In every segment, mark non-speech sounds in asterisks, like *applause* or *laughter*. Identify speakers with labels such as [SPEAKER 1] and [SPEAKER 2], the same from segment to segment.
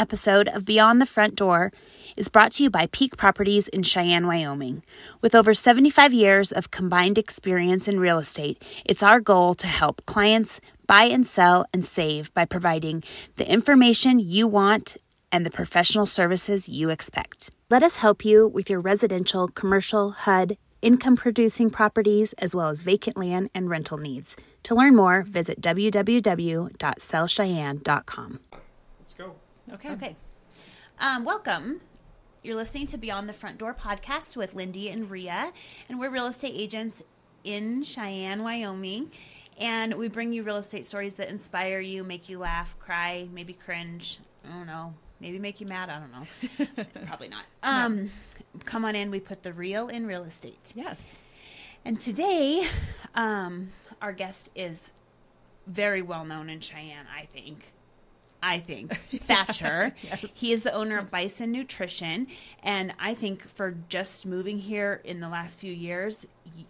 [SPEAKER 1] episode of Beyond the Front Door is brought to you by Peak Properties in Cheyenne, Wyoming. With over 75 years of combined experience in real estate, it's our goal to help clients buy and sell and save by providing the information you want and the professional services you expect. Let us help you with your residential, commercial, HUD, income producing properties, as well as vacant land and rental needs. To learn more, visit www.sellcheyenne.com.
[SPEAKER 2] Okay.
[SPEAKER 1] Okay. Um, welcome. You're listening to Beyond the Front Door podcast with Lindy and Ria, and we're real estate agents in Cheyenne, Wyoming. And we bring you real estate stories that inspire you, make you laugh, cry, maybe cringe. I don't know. Maybe make you mad. I don't know. *laughs* Probably not. Um, Come on in. We put the real in real estate.
[SPEAKER 2] Yes.
[SPEAKER 1] And today, um, our guest is very well known in Cheyenne, I think. I think Thatcher. *laughs* He is the owner of Bison Nutrition, and I think for just moving here in the last few years, y-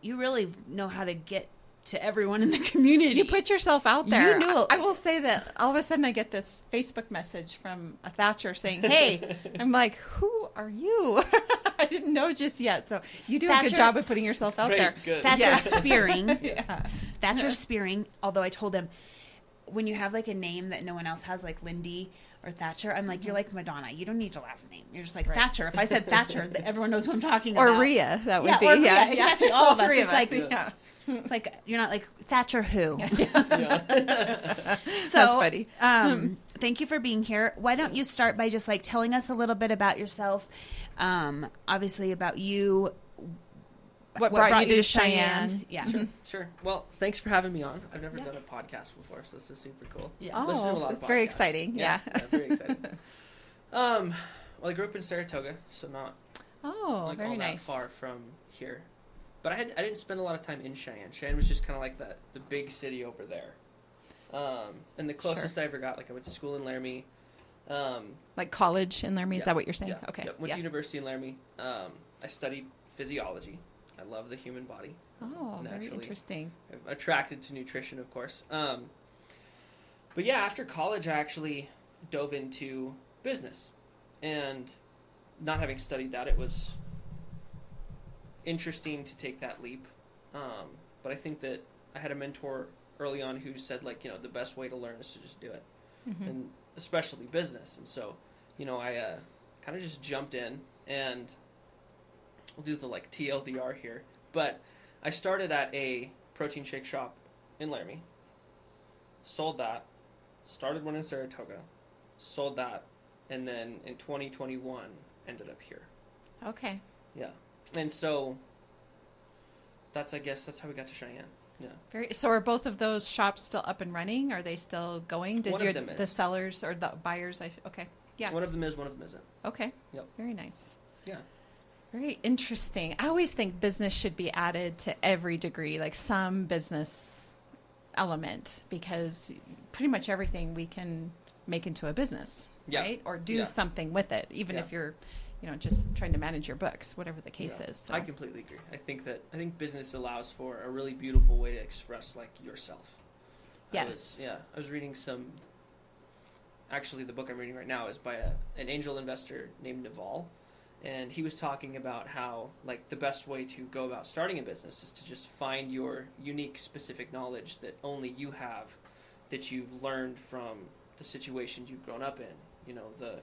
[SPEAKER 1] you really know how to get to everyone in the community.
[SPEAKER 2] You put yourself out there.
[SPEAKER 1] You knew-
[SPEAKER 2] I, I will say that all of a sudden I get this Facebook message from a Thatcher saying, "Hey," *laughs* I'm like, "Who are you?" *laughs* I didn't know just yet. So you do a good job of putting yourself out there.
[SPEAKER 3] good.
[SPEAKER 1] Thatcher
[SPEAKER 2] Yeah.
[SPEAKER 1] Spearing.
[SPEAKER 2] Yeah.
[SPEAKER 1] Thatcher Spearing. Although I told him when you have like a name that no one else has, like Lindy or Thatcher, I'm like, you're like Madonna. You don't need a last name. You're just like Thatcher. If I said Thatcher, everyone knows who I'm talking
[SPEAKER 2] Or
[SPEAKER 1] about.
[SPEAKER 2] Rhea, that would
[SPEAKER 1] Yeah,
[SPEAKER 2] be.
[SPEAKER 1] or Rhea,
[SPEAKER 2] yeah, yeah.
[SPEAKER 1] exactly, all of us.
[SPEAKER 2] three
[SPEAKER 1] It's like-
[SPEAKER 2] yeah.
[SPEAKER 1] It's like you're not like Thatcher who.
[SPEAKER 3] Yeah. *laughs* *laughs*
[SPEAKER 1] So
[SPEAKER 2] That's funny.
[SPEAKER 1] Um, *laughs* thank you for being here. Why don't you start by just like telling us a little bit about yourself? Um, obviously about you.
[SPEAKER 2] What, brought, you to Cheyenne?
[SPEAKER 1] Yeah.
[SPEAKER 3] sure. Sure. Well, thanks for having me on. I've never done a podcast before, so this is super cool.
[SPEAKER 1] Yeah.
[SPEAKER 3] Listen to a
[SPEAKER 2] Oh,
[SPEAKER 3] lot of
[SPEAKER 2] that's very exciting. Yeah.
[SPEAKER 3] very exciting. *laughs* Um, well, I grew up in Saratoga, so not
[SPEAKER 2] Oh,
[SPEAKER 3] like
[SPEAKER 2] very
[SPEAKER 3] all
[SPEAKER 2] nice.
[SPEAKER 3] that far from here. But I had I didn't spend a lot of time in Cheyenne. Cheyenne was just kind of like the the big city over there. Um, and the closest I ever got, like I went to school in Laramie. Um,
[SPEAKER 2] Like college in Laramie? Is that what you're saying?
[SPEAKER 3] Yeah,
[SPEAKER 2] Okay.
[SPEAKER 3] yeah. Went
[SPEAKER 2] yeah.
[SPEAKER 3] to university in Laramie. Um, I studied physiology. I love the human body.
[SPEAKER 2] Oh, very interesting.
[SPEAKER 3] I'm attracted to nutrition, of course. Um, but yeah, after college, I actually dove into business, and not having studied that, it was interesting to take that leap. Um, but I think that I had a mentor early on who said, like, you know, the best way to learn is to just do it
[SPEAKER 2] Mhm.
[SPEAKER 3] and especially business. And so, you know, I uh, kind of just jumped in, and we'll do the like TLDR here. But I started at a protein shake shop in Laramie, sold that, started one in Saratoga, sold that, and then in 2021 ended up here.
[SPEAKER 2] Okay.
[SPEAKER 3] Yeah, and so that's I guess that's how we got to Cheyenne. Yeah.
[SPEAKER 2] Very. So are both of those shops still up and running? Are they still going? Did
[SPEAKER 3] One
[SPEAKER 2] your, the sellers or the buyers? I, okay. Yeah.
[SPEAKER 3] One of them is, one of them isn't.
[SPEAKER 2] Okay.
[SPEAKER 3] Yep.
[SPEAKER 2] Very nice.
[SPEAKER 3] Yeah.
[SPEAKER 2] Very interesting. I always think business should be added to every degree, like some business element, because pretty much everything we can make into a business,
[SPEAKER 3] Yeah.
[SPEAKER 2] right? Or do
[SPEAKER 3] Yeah.
[SPEAKER 2] something with it, even
[SPEAKER 3] Yeah.
[SPEAKER 2] if you're, you know, just trying to manage your books, whatever the case is. So.
[SPEAKER 3] I completely agree. I think that I think business allows for a really beautiful way to express like yourself. I was-
[SPEAKER 2] Yes.
[SPEAKER 3] yeah, I was reading some. Actually, the book I'm reading right now is by a, an angel investor named Naval, and he was talking about how like the best way to go about starting a business is to just find your unique, specific knowledge that only you have, that you've learned from the situations you've grown up in. You know the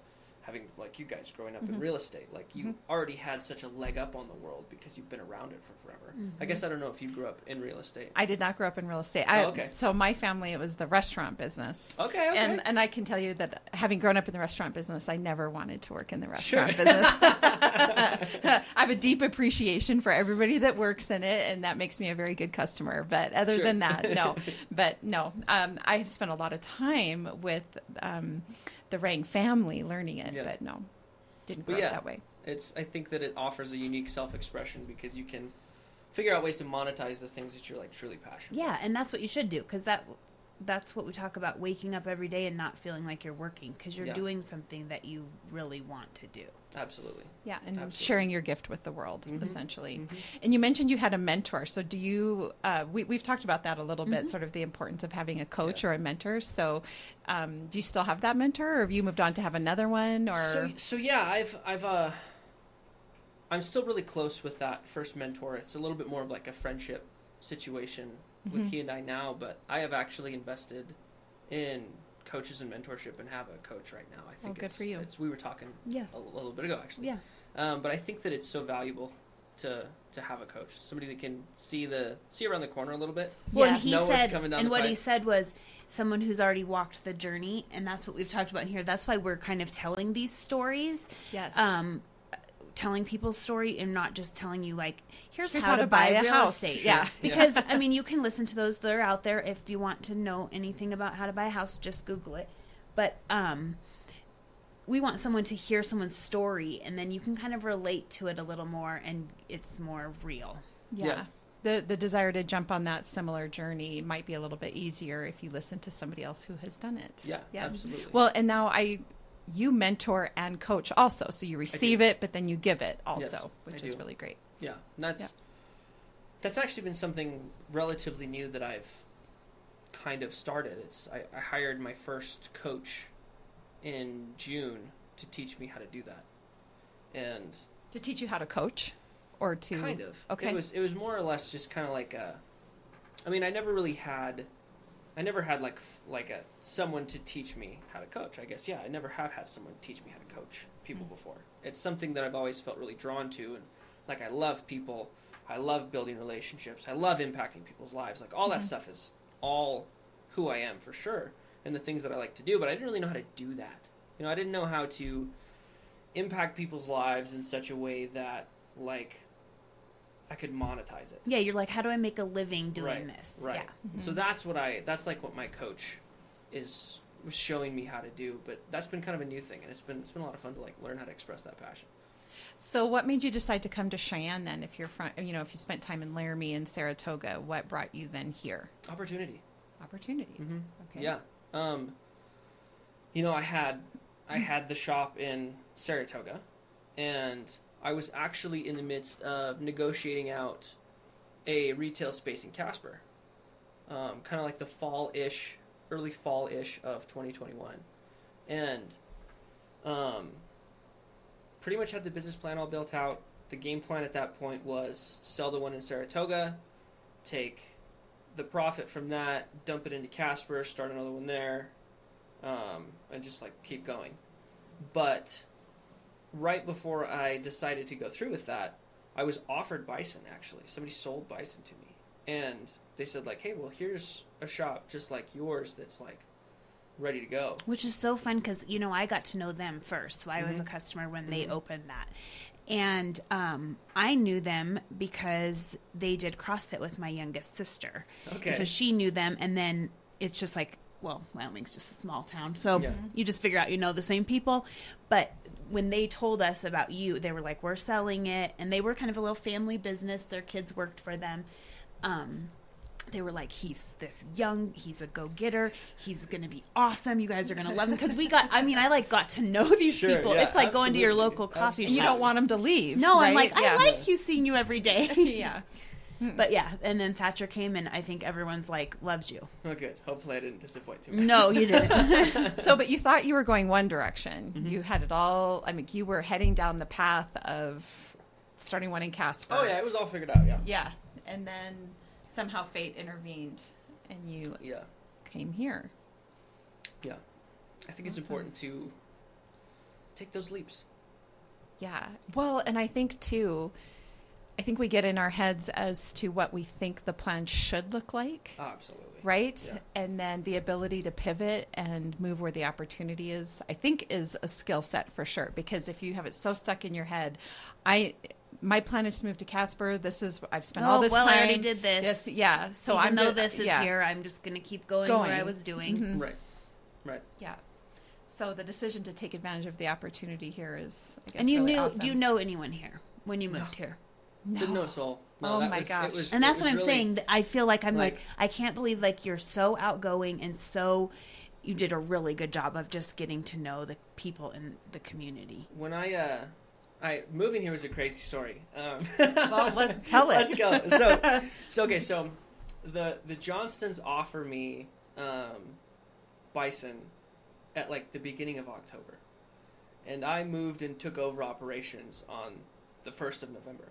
[SPEAKER 3] having like you guys growing up in
[SPEAKER 2] Mhm.
[SPEAKER 3] real estate like you
[SPEAKER 2] Mhm.
[SPEAKER 3] already had such a leg up on the world because you've been around it for forever i guess i don't know if you grew up in real estate
[SPEAKER 2] I did not grow up in real estate. I,
[SPEAKER 3] Oh, okay.
[SPEAKER 2] So my family, it was the restaurant business.
[SPEAKER 3] okay okay
[SPEAKER 2] And and I can tell you that having grown up in the restaurant business, I never wanted to work in the
[SPEAKER 3] Sure.
[SPEAKER 2] restaurant business. *laughs* *laughs* I have a deep appreciation for everybody that works in it, and that makes me a very good customer. But other
[SPEAKER 3] Sure.
[SPEAKER 2] than that, no. *laughs* But no, um, I have spent a lot of time with um, the Rang family learning it,
[SPEAKER 3] Yeah.
[SPEAKER 2] but no, didn't grow
[SPEAKER 3] yeah.
[SPEAKER 2] that way.
[SPEAKER 3] it's i think that it offers a unique self-expression because you can figure out ways to monetize the things that you're like truly passionate
[SPEAKER 1] Yeah, and that's what you should do because that that's what we talk about waking up every day and not feeling like you're working because you're
[SPEAKER 3] Yeah.
[SPEAKER 1] doing something that you really want to do.
[SPEAKER 3] Absolutely.
[SPEAKER 2] Yeah, and
[SPEAKER 3] Absolutely.
[SPEAKER 2] sharing your gift with the world,
[SPEAKER 3] Mhm.
[SPEAKER 2] essentially.
[SPEAKER 3] Mhm.
[SPEAKER 2] And you mentioned you had a mentor. So, do you? Uh, we, we've talked about that a little
[SPEAKER 1] Mm-hmm.
[SPEAKER 2] bit, sort of the importance of having a coach
[SPEAKER 3] Yeah.
[SPEAKER 2] or a mentor. So, um, do you still have that mentor, or have you moved on to have another one? Or
[SPEAKER 3] So, so yeah, I've I've uh, I'm still really close with that first mentor. It's a little bit more of like a friendship situation with
[SPEAKER 2] Mhm.
[SPEAKER 3] he and I now, but I have actually invested in coaches and mentorship and have a coach right now. I think
[SPEAKER 2] good
[SPEAKER 3] it's,
[SPEAKER 2] for you.
[SPEAKER 3] It's, we were talking
[SPEAKER 1] Yeah.
[SPEAKER 3] a little bit ago actually.
[SPEAKER 1] Yeah.
[SPEAKER 3] Um, but I think that it's so valuable to to have a coach, somebody that can see the see around the corner a little bit.
[SPEAKER 1] Well, and
[SPEAKER 2] Yes.
[SPEAKER 1] he
[SPEAKER 3] Know what's
[SPEAKER 1] said,
[SPEAKER 3] coming down
[SPEAKER 1] and
[SPEAKER 3] the
[SPEAKER 1] what he said was someone who's already walked the journey, and that's what we've talked about here. That's why we're kind of telling these stories,
[SPEAKER 2] yes,
[SPEAKER 1] um, telling people's story, and not just telling you like, here's,
[SPEAKER 2] Here's
[SPEAKER 1] how, to buy,
[SPEAKER 2] a
[SPEAKER 1] real
[SPEAKER 2] house.
[SPEAKER 1] estate.
[SPEAKER 2] Yeah.
[SPEAKER 3] Yeah. *laughs*
[SPEAKER 1] because I mean, you can listen to those that are out there. If you want to know anything about how to buy a house, just Google it. But um, we want someone to hear someone's story, and then you can kind of relate to it a little more, and it's more real.
[SPEAKER 2] yeah.
[SPEAKER 3] Yeah.
[SPEAKER 2] The, the desire to jump on that similar journey might be a little bit easier if you listen to somebody else who has done it.
[SPEAKER 3] Yeah,
[SPEAKER 2] Yes.
[SPEAKER 3] absolutely.
[SPEAKER 2] Well, and now I, you mentor and coach also, so you receive it, but then you give it also,
[SPEAKER 3] Yes,
[SPEAKER 2] which
[SPEAKER 3] I
[SPEAKER 2] is
[SPEAKER 3] do.
[SPEAKER 2] really great.
[SPEAKER 3] Yeah, and that's
[SPEAKER 2] Yeah.
[SPEAKER 3] that's actually been something relatively new that I've kind of started. It's I, I hired my first coach in June to teach me how to do that, and
[SPEAKER 2] To teach you how to coach, or to
[SPEAKER 3] kind of
[SPEAKER 2] okay.
[SPEAKER 3] It was it was more or less just kind of like a. I mean, I never really had. I never had like like a someone to teach me how to coach. I guess yeah, I never have had someone teach me how to coach people
[SPEAKER 2] Mm.
[SPEAKER 3] before. It's something that I've always felt really drawn to, and like I love people. I love building relationships. I love impacting people's lives. Like all that
[SPEAKER 2] Mhm.
[SPEAKER 3] stuff is all who I am for sure, and the things that I like to do. But I didn't really know how to do that. You know, I didn't know how to impact people's lives in such a way that like I could monetize it.
[SPEAKER 1] Yeah, you're like, how do I make a living doing
[SPEAKER 3] right,
[SPEAKER 1] this?
[SPEAKER 3] Right.
[SPEAKER 1] Yeah.
[SPEAKER 3] And So that's what I that's like what my coach is was showing me how to do, but that's been kind of a new thing and it's been it's been a lot of fun to like learn how to express that passion.
[SPEAKER 2] So, what made you decide to come to Cheyenne then? If you're from, you know, if you spent time in Laramie and Saratoga, what brought you then here?
[SPEAKER 3] Opportunity.
[SPEAKER 2] Opportunity.
[SPEAKER 3] hmm
[SPEAKER 2] Okay.
[SPEAKER 3] Yeah. Um you know, I had I had the shop in Saratoga and I was actually in the midst of negotiating out a retail space in Casper. Um, kind of like the fall ish, early fall ish of 2021. And um, pretty much had the business plan all built out. The game plan at that point was sell the one in Saratoga, take the profit from that, dump it into Casper, start another one there, um, and just like keep going. But right before I decided to go through with that, I was offered Bison actually. Somebody sold Bison to me. And they said like, "Hey, well, here's a shop just like yours that's like ready to go."
[SPEAKER 1] Which is so fun because, you know, I got to know them first. So I was a
[SPEAKER 3] Mhm.
[SPEAKER 1] customer when they
[SPEAKER 3] Mhm.
[SPEAKER 1] opened that. And um, I knew them because they did CrossFit with my youngest sister.
[SPEAKER 3] Okay.
[SPEAKER 1] So she knew them. And then it's just like, well, Wyoming's just a small town. So
[SPEAKER 3] Yeah.
[SPEAKER 1] you just figure out you know the same people. But when they told us about you, they were like, we're selling it. And they were kind of a little family business. Their kids worked for them. Um, they were like, he's this young, he's a go getter, he's gonna be awesome. You guys are gonna love him because we got. I mean, I like got to know these
[SPEAKER 3] Sure,
[SPEAKER 1] people.
[SPEAKER 3] yeah,
[SPEAKER 1] it's like going to your local coffee shop.
[SPEAKER 2] And you don't want them to leave.
[SPEAKER 1] No, I'm
[SPEAKER 2] right?
[SPEAKER 1] like, I like you seeing you every day. *laughs*
[SPEAKER 2] yeah.
[SPEAKER 1] But yeah, and then Thatcher came, and I think everyone's like loved you.
[SPEAKER 3] Oh, good. Hopefully, I didn't disappoint too much.
[SPEAKER 1] No, you didn't. *laughs*
[SPEAKER 2] so, but you thought you were going one direction.
[SPEAKER 3] Mhm.
[SPEAKER 2] You had it all. I mean, you were heading down the path of starting one in Casper.
[SPEAKER 3] Oh yeah, it was all figured out. Yeah.
[SPEAKER 2] Yeah. And then somehow fate intervened and you
[SPEAKER 3] Yeah.
[SPEAKER 2] came here.
[SPEAKER 3] Yeah, I think it's important to take those leaps.
[SPEAKER 2] Yeah. Well, and I think too, I think we get in our heads as to what we think the plan should look like.
[SPEAKER 3] Oh, absolutely.
[SPEAKER 2] Right?
[SPEAKER 3] Yeah.
[SPEAKER 2] And then the ability to pivot and move where the opportunity is, I think is a skill set for sure. Because if you have it so stuck in your head, I my plan is to move to Casper. This is I've spent all
[SPEAKER 1] oh
[SPEAKER 2] this
[SPEAKER 1] well,
[SPEAKER 2] time.
[SPEAKER 1] I already did this.
[SPEAKER 2] Yes, yeah. So
[SPEAKER 1] So
[SPEAKER 2] I'm
[SPEAKER 1] even though
[SPEAKER 2] just-
[SPEAKER 1] this is
[SPEAKER 2] yeah,
[SPEAKER 1] here, I'm just gonna keep going,
[SPEAKER 2] Going.
[SPEAKER 1] where I was doing.
[SPEAKER 2] Mhm.
[SPEAKER 3] Right. Right.
[SPEAKER 2] Yeah. So the decision to take advantage of the opportunity here is, I guess,
[SPEAKER 1] And you
[SPEAKER 2] really
[SPEAKER 1] knew?
[SPEAKER 2] awesome.
[SPEAKER 1] Do you know anyone here when you moved here?
[SPEAKER 3] Didn't know soul. No,
[SPEAKER 2] Oh my
[SPEAKER 3] was-
[SPEAKER 2] gosh.
[SPEAKER 3] was-
[SPEAKER 1] and that's what I'm
[SPEAKER 3] really-
[SPEAKER 1] saying. I feel like I'm like,
[SPEAKER 3] like-
[SPEAKER 1] I can't believe like you're so outgoing and so you did a really good job of just getting to know the people in the community.
[SPEAKER 3] When I uh, I moving here was a crazy story. Um, *laughs*
[SPEAKER 2] Well, let- *laughs* tell it.
[SPEAKER 3] Let's go. So, *laughs* so okay. So, the the Johnstons offer me um, bison at like the beginning of October, and I moved and took over operations on the first of November,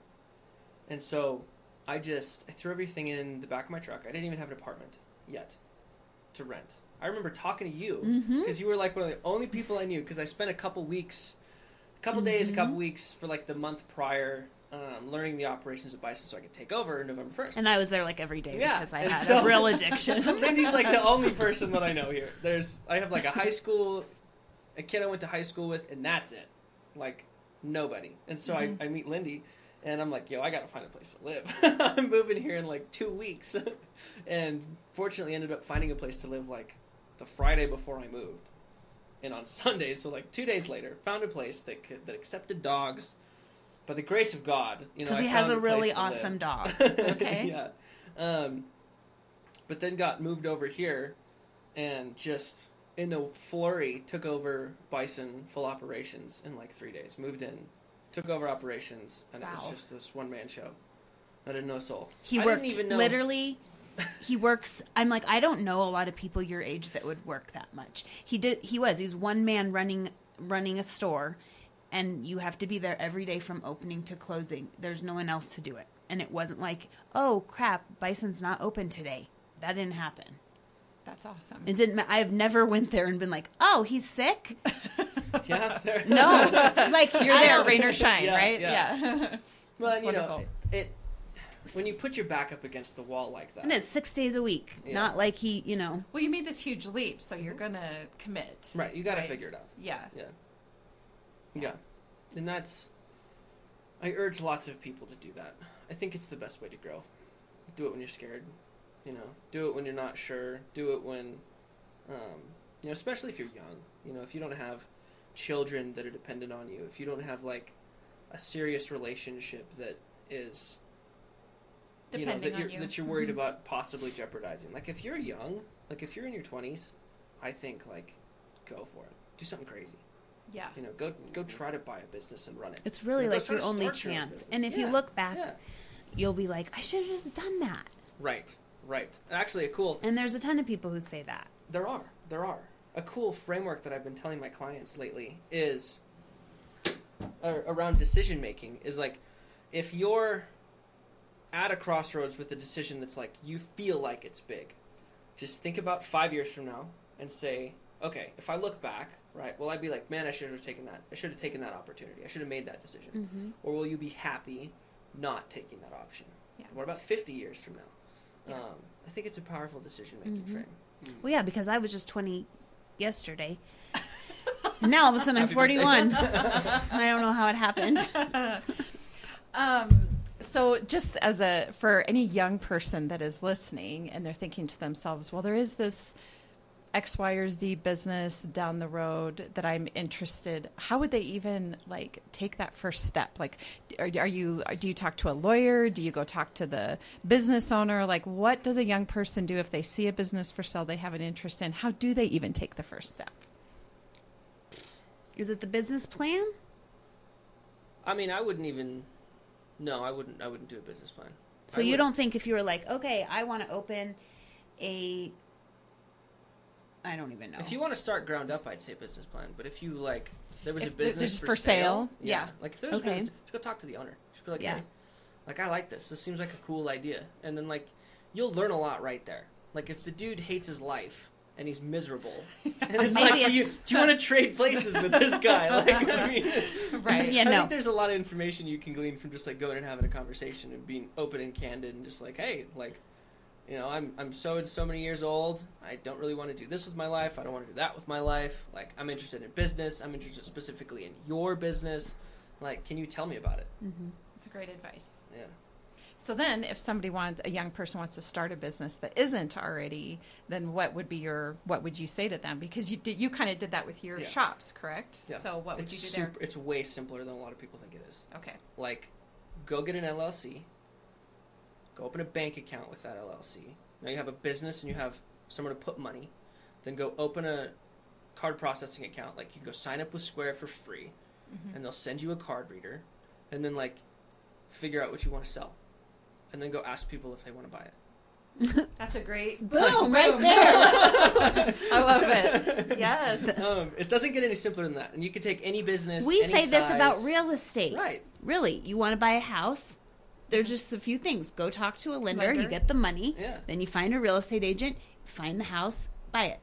[SPEAKER 3] and so I just I threw everything in the back of my truck. I didn't even have an apartment yet to rent. I remember talking to you
[SPEAKER 1] Mm-hmm.
[SPEAKER 3] because you were like one of the only people I knew because I spent a couple weeks, a couple days, a couple
[SPEAKER 1] Mm-hmm.
[SPEAKER 3] weeks for like the month prior, um, learning the operations of Bison so I could take over November first.
[SPEAKER 1] And I was there like every day
[SPEAKER 3] Yeah,
[SPEAKER 1] because I
[SPEAKER 3] and
[SPEAKER 1] had
[SPEAKER 3] so-
[SPEAKER 1] a real addiction. *laughs*
[SPEAKER 3] Lindy's like the only *laughs* person that I know here. There's I have like a high school, a kid I went to high school with, and that's it. Like nobody. And so
[SPEAKER 1] Mm-hmm.
[SPEAKER 3] I, I meet Lindy, and I'm like, yo, I gotta find a place to live. *laughs* I'm moving here in like two weeks, *laughs* and fortunately ended up finding a place to live like the Friday before I moved. And on *laughs* Sunday, so like two days later, found a place that could, that accepted dogs. By the grace of God, you know,
[SPEAKER 1] Because he has
[SPEAKER 3] found
[SPEAKER 1] a really
[SPEAKER 3] to live.
[SPEAKER 1] awesome dog.
[SPEAKER 2] Okay.
[SPEAKER 3] yeah. Um, but then got moved over here, and just in a flurry took over Bison full operations in like three days. Moved in, took over operations, and it was just this one man show. I didn't know soul.
[SPEAKER 1] He
[SPEAKER 3] I
[SPEAKER 1] worked
[SPEAKER 3] didn't even know.
[SPEAKER 1] literally. He works. I'm like I don't know a lot of people your age that would work that much. He did. He was. He was one man running running a store, and you have to be there every day from opening to closing. There's no one else to do it, and it wasn't like oh crap, Bison's not open today. That didn't happen.
[SPEAKER 2] That's awesome.
[SPEAKER 1] It didn't. I've never went there and been like, oh, he's sick. *laughs* *laughs*
[SPEAKER 3] Yeah.
[SPEAKER 1] No, *laughs* like
[SPEAKER 2] You're there, rain or shine,
[SPEAKER 3] Yeah,
[SPEAKER 2] right?
[SPEAKER 3] yeah.
[SPEAKER 2] Yeah. *laughs*
[SPEAKER 3] Well, and, you know,
[SPEAKER 2] wonderful.
[SPEAKER 3] it when you put your back up against the wall like that.
[SPEAKER 1] And it's six days a week.
[SPEAKER 3] Yeah.
[SPEAKER 1] Not like he, you know.
[SPEAKER 2] well, you made this huge leap, so you're gonna commit.
[SPEAKER 3] Right, you got to
[SPEAKER 2] Right.
[SPEAKER 3] figure it out.
[SPEAKER 2] Yeah.
[SPEAKER 3] Yeah. Yeah. And that's I urge lots of people to do that. I think it's the best way to grow. Do it when you're scared. You know, do it when you're not sure. Do it when um, you know, especially if you're young. You know, if you don't have children that are dependent on you, if you don't have like a serious relationship that is you know, that you're
[SPEAKER 2] you.
[SPEAKER 3] that you're worried
[SPEAKER 2] Mhm.
[SPEAKER 3] about possibly jeopardizing. Like if you're young, like if you're in your 20s, I think like go for it. Do something crazy.
[SPEAKER 2] Yeah.
[SPEAKER 3] You know, go go try to buy a business and run it.
[SPEAKER 1] It's really
[SPEAKER 3] You know,
[SPEAKER 1] like your only
[SPEAKER 3] start your
[SPEAKER 1] chance. And if you look back,
[SPEAKER 3] yeah.
[SPEAKER 1] you'll be like, I should have just done that.
[SPEAKER 3] Right, right. Actually, a cool.
[SPEAKER 1] And there's a ton of people who say that.
[SPEAKER 3] There are, there are. A cool framework that I've been telling my clients lately is uh, around decision making. Is like, if you're at a crossroads with a decision that's like you feel like it's big, just think about five years from now and say, okay, if I look back, right, will I be like, man, I should have taken that. I should have taken that opportunity. I should have made that decision.
[SPEAKER 1] Mm-hmm.
[SPEAKER 3] or will you be happy not taking that option?
[SPEAKER 2] Yeah.
[SPEAKER 3] What about 50 years from now?
[SPEAKER 2] Yeah.
[SPEAKER 3] Um, I think it's a powerful decision making
[SPEAKER 1] Mhm.
[SPEAKER 3] frame.
[SPEAKER 1] Well, yeah, because I was just 20 yesterday. *laughs* and now all of a sudden I'm 41. *laughs* I don't know how it happened. *laughs*
[SPEAKER 2] Um, so just as a for any young person that is listening and they're thinking to themselves, well, there is this X, Y, or Z business down the road that I'm interested. How would they even like take that first step? Like, are, are you do you talk to a lawyer? Do you go talk to the business owner? Like, what does a young person do if they see a business for sale they have an interest in? How do they even take the first step?
[SPEAKER 1] Is it the business plan?
[SPEAKER 3] I mean, I wouldn't even. No, I wouldn't. I wouldn't do a business plan.
[SPEAKER 1] So
[SPEAKER 3] I
[SPEAKER 1] you
[SPEAKER 3] would-
[SPEAKER 1] don't think if you were like, okay, I want to open a. I don't even know.
[SPEAKER 3] If you want to start ground up, I'd say business plan. But if you like, there was
[SPEAKER 2] If
[SPEAKER 3] a business
[SPEAKER 2] there's
[SPEAKER 3] for,
[SPEAKER 2] for sale,
[SPEAKER 3] yeah.
[SPEAKER 2] yeah.
[SPEAKER 3] Like if there was
[SPEAKER 1] Okay.
[SPEAKER 3] a business, just go talk to the owner. Just be like,
[SPEAKER 1] Yeah.
[SPEAKER 3] hey, like I like this. This seems like a cool idea. And then like, you'll learn a lot right there. Like if the dude hates his life and he's miserable, *laughs* and it's like, do you, do you want to trade places with this *laughs* guy? Like, I mean, *laughs*
[SPEAKER 2] Right.
[SPEAKER 1] Yeah,
[SPEAKER 3] I
[SPEAKER 1] no.
[SPEAKER 3] think there's a lot of information you can glean from just like going and having a conversation and being open and candid and just like, hey, like, you know, I'm I'm so and so many years old. I don't really want to do this with my life. I don't want to do that with my life. Like, I'm interested in business. I'm interested specifically in your business. Like, can you tell me about it?
[SPEAKER 1] Mhm.
[SPEAKER 2] It's a great advice.
[SPEAKER 3] Yeah.
[SPEAKER 2] So then, if somebody wants, a young person wants to start a business that isn't already, then what would be your, what would you say to them? Because you did, you kind of did that with your
[SPEAKER 3] Yeah.
[SPEAKER 2] shops, correct?
[SPEAKER 3] Yeah.
[SPEAKER 2] So what would
[SPEAKER 3] it's
[SPEAKER 2] you do
[SPEAKER 3] super, It's way simpler than a lot of people think it is.
[SPEAKER 2] Okay.
[SPEAKER 3] Like, go get an LLC, go open a bank account with that LLC. Now you have a business and you have somewhere to put money. Then go open a card processing account. Like you can go sign up with Square for free, and they'll send you a card reader, and then like figure out what you want to sell, and then go ask people if they want to buy it. *laughs*
[SPEAKER 2] That's a great *laughs*
[SPEAKER 1] Boom, right there. *laughs*
[SPEAKER 2] I love it. Yes.
[SPEAKER 3] Um, it doesn't get any simpler than that, and you can take any business.
[SPEAKER 1] We
[SPEAKER 3] any
[SPEAKER 1] say this about real estate.
[SPEAKER 3] Right.
[SPEAKER 1] Really, you want to buy a house? There's just a few things. Go talk to a lender,
[SPEAKER 2] Lender.
[SPEAKER 1] you get the money.
[SPEAKER 3] Yeah.
[SPEAKER 1] Then you find a real estate agent, find the house, buy it.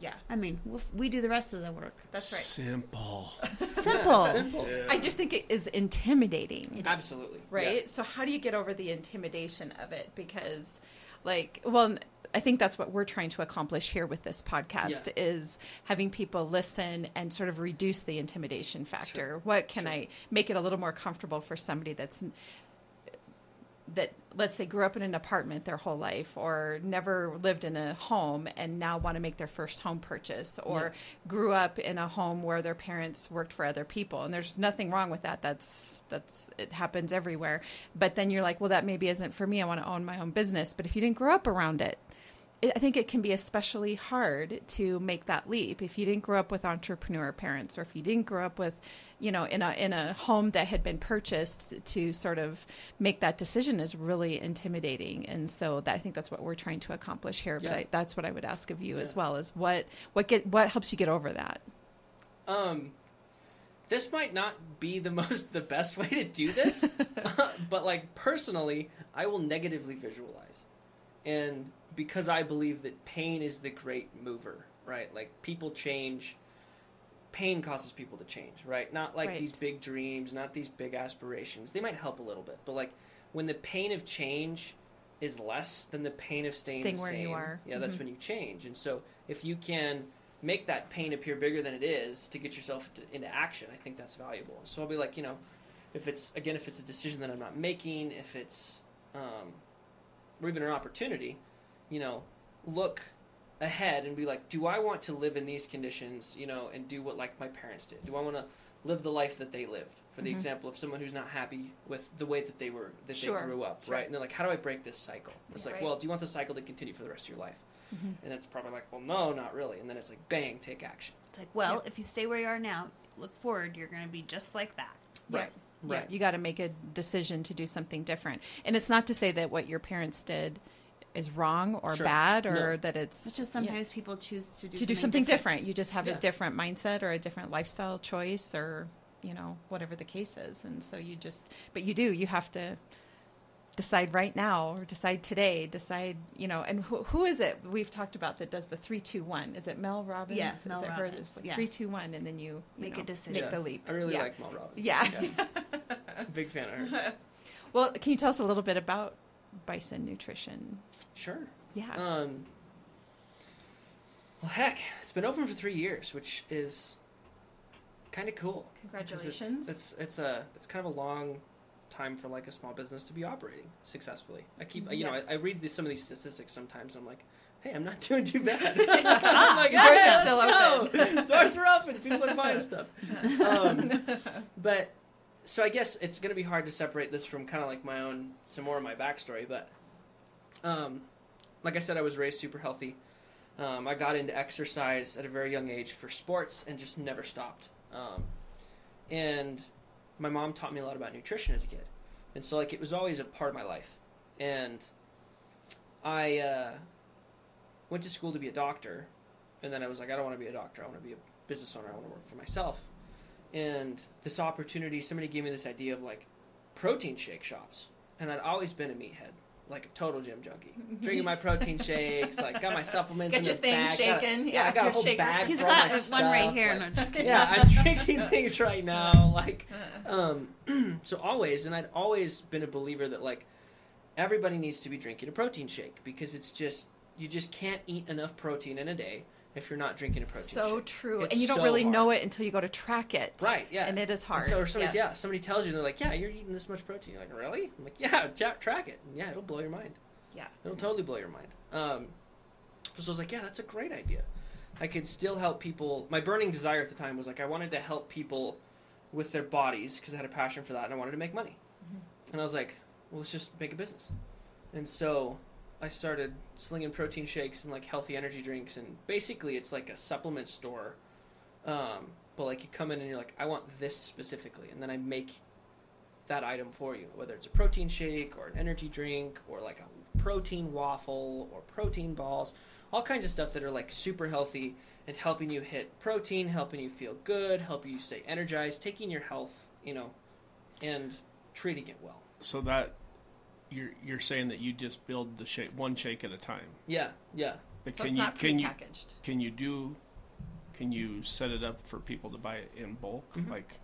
[SPEAKER 2] Yeah,
[SPEAKER 1] I mean, we'll, we do the rest of the work.
[SPEAKER 2] that's right.
[SPEAKER 4] Simple.
[SPEAKER 1] Simple. *laughs*
[SPEAKER 3] Simple.
[SPEAKER 2] I just think it is intimidating.
[SPEAKER 3] Absolutely.
[SPEAKER 2] right? So how do you get over the intimidation of it? Because, like, well, I think that's what we're trying to accomplish here with this podcast
[SPEAKER 3] Yeah.
[SPEAKER 2] is having people listen and sort of reduce the intimidation factor. What can I make it a little more comfortable for somebody that's that let's say grew up in an apartment their whole life or never lived in a home and now want to make their first home purchase or grew up in a home where their parents worked for other people. And there's nothing wrong with that. That's that's it happens everywhere. But then you're like well that maybe isn't for me. I want to own my own business. But if you didn't grow up around it I think it can be especially hard to make that leap if you didn't grow up with entrepreneur parents or if you didn't grow up with, you know, in a in a home that had been purchased to sort of make that decision is really intimidating. And so that, I think that's what we're trying to accomplish here. But I, that's what I would ask of you as well is what what get what helps you get over that.
[SPEAKER 3] Um, this might not be the *laughs* most the best way to do this, *laughs* but like personally, I will negatively visualize, and because I believe that pain is the great mover, right? Like people change. Pain causes people to change, right? Not like
[SPEAKER 2] Right.
[SPEAKER 3] these big dreams, not these big aspirations. They might help a little bit, but like when the pain of change is less than the pain of staying,
[SPEAKER 2] Staying where you are.
[SPEAKER 3] Yeah, that's
[SPEAKER 2] Mhm.
[SPEAKER 3] when you change. And so if you can make that pain appear bigger than it is to get yourself to, into action, I think that's valuable. So I'll be like, you know, if it's again, if it's a decision that I'm not making, if it's um, or even an opportunity, you know, look ahead and be like, do I want to live in these conditions, you know, and do what like my parents did? Do I want to live the life that they lived? For the
[SPEAKER 2] Mhm.
[SPEAKER 3] example of someone who's not happy with the way that they were that
[SPEAKER 2] Sure.
[SPEAKER 3] they grew up,
[SPEAKER 2] Sure.
[SPEAKER 3] right? And they're like, how do I break this cycle? It's like,
[SPEAKER 2] Right.
[SPEAKER 3] well, do you want the cycle to continue for the rest of your life?
[SPEAKER 2] Mhm.
[SPEAKER 3] And it's probably like, well, no, not really. And then it's like, bang, take action.
[SPEAKER 1] It's like, well, if you stay where you are now, look forward, you're going to be just like that.
[SPEAKER 2] Yeah. Yeah, you got to make a decision to do something different. And it's not to say that what your parents did is wrong or
[SPEAKER 3] Sure.
[SPEAKER 2] bad or
[SPEAKER 3] No.
[SPEAKER 2] that it's
[SPEAKER 1] It's just
[SPEAKER 2] yeah.
[SPEAKER 1] sometimes people choose to do
[SPEAKER 2] to do
[SPEAKER 1] something
[SPEAKER 2] something different. You just have
[SPEAKER 3] Yeah.
[SPEAKER 2] a different mindset or a different lifestyle choice or, you know, whatever the case is. And so you just, but you do, you have to decide right now or decide today, decide, you know, and who, who is it we've talked about that does the three, two, one? Is it Mel Robbins?
[SPEAKER 1] Yeah,
[SPEAKER 2] is
[SPEAKER 1] Mel
[SPEAKER 2] it her?
[SPEAKER 1] Robbins,
[SPEAKER 2] It's like
[SPEAKER 1] yeah.
[SPEAKER 2] three, two, one, and then you, you
[SPEAKER 1] Make a decision.
[SPEAKER 2] Make
[SPEAKER 3] Yeah.
[SPEAKER 2] the leap.
[SPEAKER 3] I really
[SPEAKER 2] yeah.
[SPEAKER 3] like Mel Robbins.
[SPEAKER 2] Yeah. *laughs*
[SPEAKER 3] Big fan of hers. *laughs*
[SPEAKER 2] well, can you tell us a little bit about Bison Nutrition?
[SPEAKER 3] Sure.
[SPEAKER 2] Yeah.
[SPEAKER 3] Um, well, heck, it's been open for three years, which is kind of cool.
[SPEAKER 2] Congratulations.
[SPEAKER 3] It's, it's it's a it's kind of a long time for like a small business to be operating successfully. I keep you know I, I read these, some of these statistics sometimes. I'm like, hey, I'm not *laughs* doing too bad.
[SPEAKER 2] Ah, *laughs* *laughs*
[SPEAKER 3] I'm like,
[SPEAKER 2] doors are still
[SPEAKER 3] let's doors are open. People are buying stuff. Um, but so I guess it's going to be hard to separate this from kind of like my own some more of my backstory. But um, like I said, I was raised super healthy. Um, I got into exercise at a very young age for sports and just never stopped. Um, and my mom taught me a lot about nutrition as a kid, and so like it was always a part of my life. And I uh, went to school to be a doctor, and then I was like, I don't want to be a doctor. I want to be a business owner. I want to work for myself. And this opportunity, somebody gave me this idea of like protein shake shops, and I'd always been a meathead, like a total gym junkie, drinking my protein *laughs* shakes, like got my supplements.
[SPEAKER 2] Get
[SPEAKER 3] in
[SPEAKER 2] your
[SPEAKER 3] the
[SPEAKER 2] thing
[SPEAKER 3] bag, got a-
[SPEAKER 2] shaken.
[SPEAKER 3] yeah,
[SPEAKER 2] Yeah,
[SPEAKER 3] I got a
[SPEAKER 2] your
[SPEAKER 3] whole
[SPEAKER 2] shaker.
[SPEAKER 3] bag.
[SPEAKER 1] He's
[SPEAKER 3] for all
[SPEAKER 1] got
[SPEAKER 3] my
[SPEAKER 1] one right here.
[SPEAKER 3] like-
[SPEAKER 1] and I'm just kidding.
[SPEAKER 3] yeah, I'm *laughs* drinking things right now. *laughs* Like, um, *clears throat* so always, and I'd always been a believer that like everybody needs to be drinking a protein shake because it's just you just can't eat enough protein in a day if you're not drinking a protein
[SPEAKER 2] so
[SPEAKER 3] shake.
[SPEAKER 2] true.
[SPEAKER 3] It's
[SPEAKER 2] and you don't
[SPEAKER 3] so
[SPEAKER 2] really
[SPEAKER 3] hard.
[SPEAKER 2] know it until you go to track it.
[SPEAKER 3] Right, yeah.
[SPEAKER 2] And it is hard.
[SPEAKER 3] And so, somebody,
[SPEAKER 2] Yes.
[SPEAKER 3] yeah, somebody tells you they're like, yeah, you're eating this much protein. You're like, really? I'm like, yeah, *laughs* track it. And yeah, it'll blow your mind.
[SPEAKER 2] Yeah.
[SPEAKER 3] It'll totally blow your mind. Um, so I was like, yeah, that's a great idea. I could still help people. My burning desire at the time was like, I wanted to help people with their bodies because I had a passion for that and I wanted to make money. and I was like, well, let's just make a business. And so I started slinging protein shakes and like healthy energy drinks, and basically it's like a supplement store. Um, but like you come in and you're like, I want this specifically, and then I make that item for you, whether it's a protein shake or an energy drink or like a protein waffle or protein balls, all kinds of stuff that are like super healthy and helping you hit protein, helping you feel good, helping you stay energized, taking your health, you know, and treating it well.
[SPEAKER 4] So that you're you're saying that you just build the shake one shake at a time.
[SPEAKER 3] Yeah, yeah.
[SPEAKER 4] But
[SPEAKER 2] So
[SPEAKER 4] can
[SPEAKER 2] it's
[SPEAKER 4] you
[SPEAKER 2] not
[SPEAKER 4] can you
[SPEAKER 2] prepackaged.
[SPEAKER 4] can you do can you set it up for people to buy it in bulk,
[SPEAKER 3] Mhm.
[SPEAKER 4] like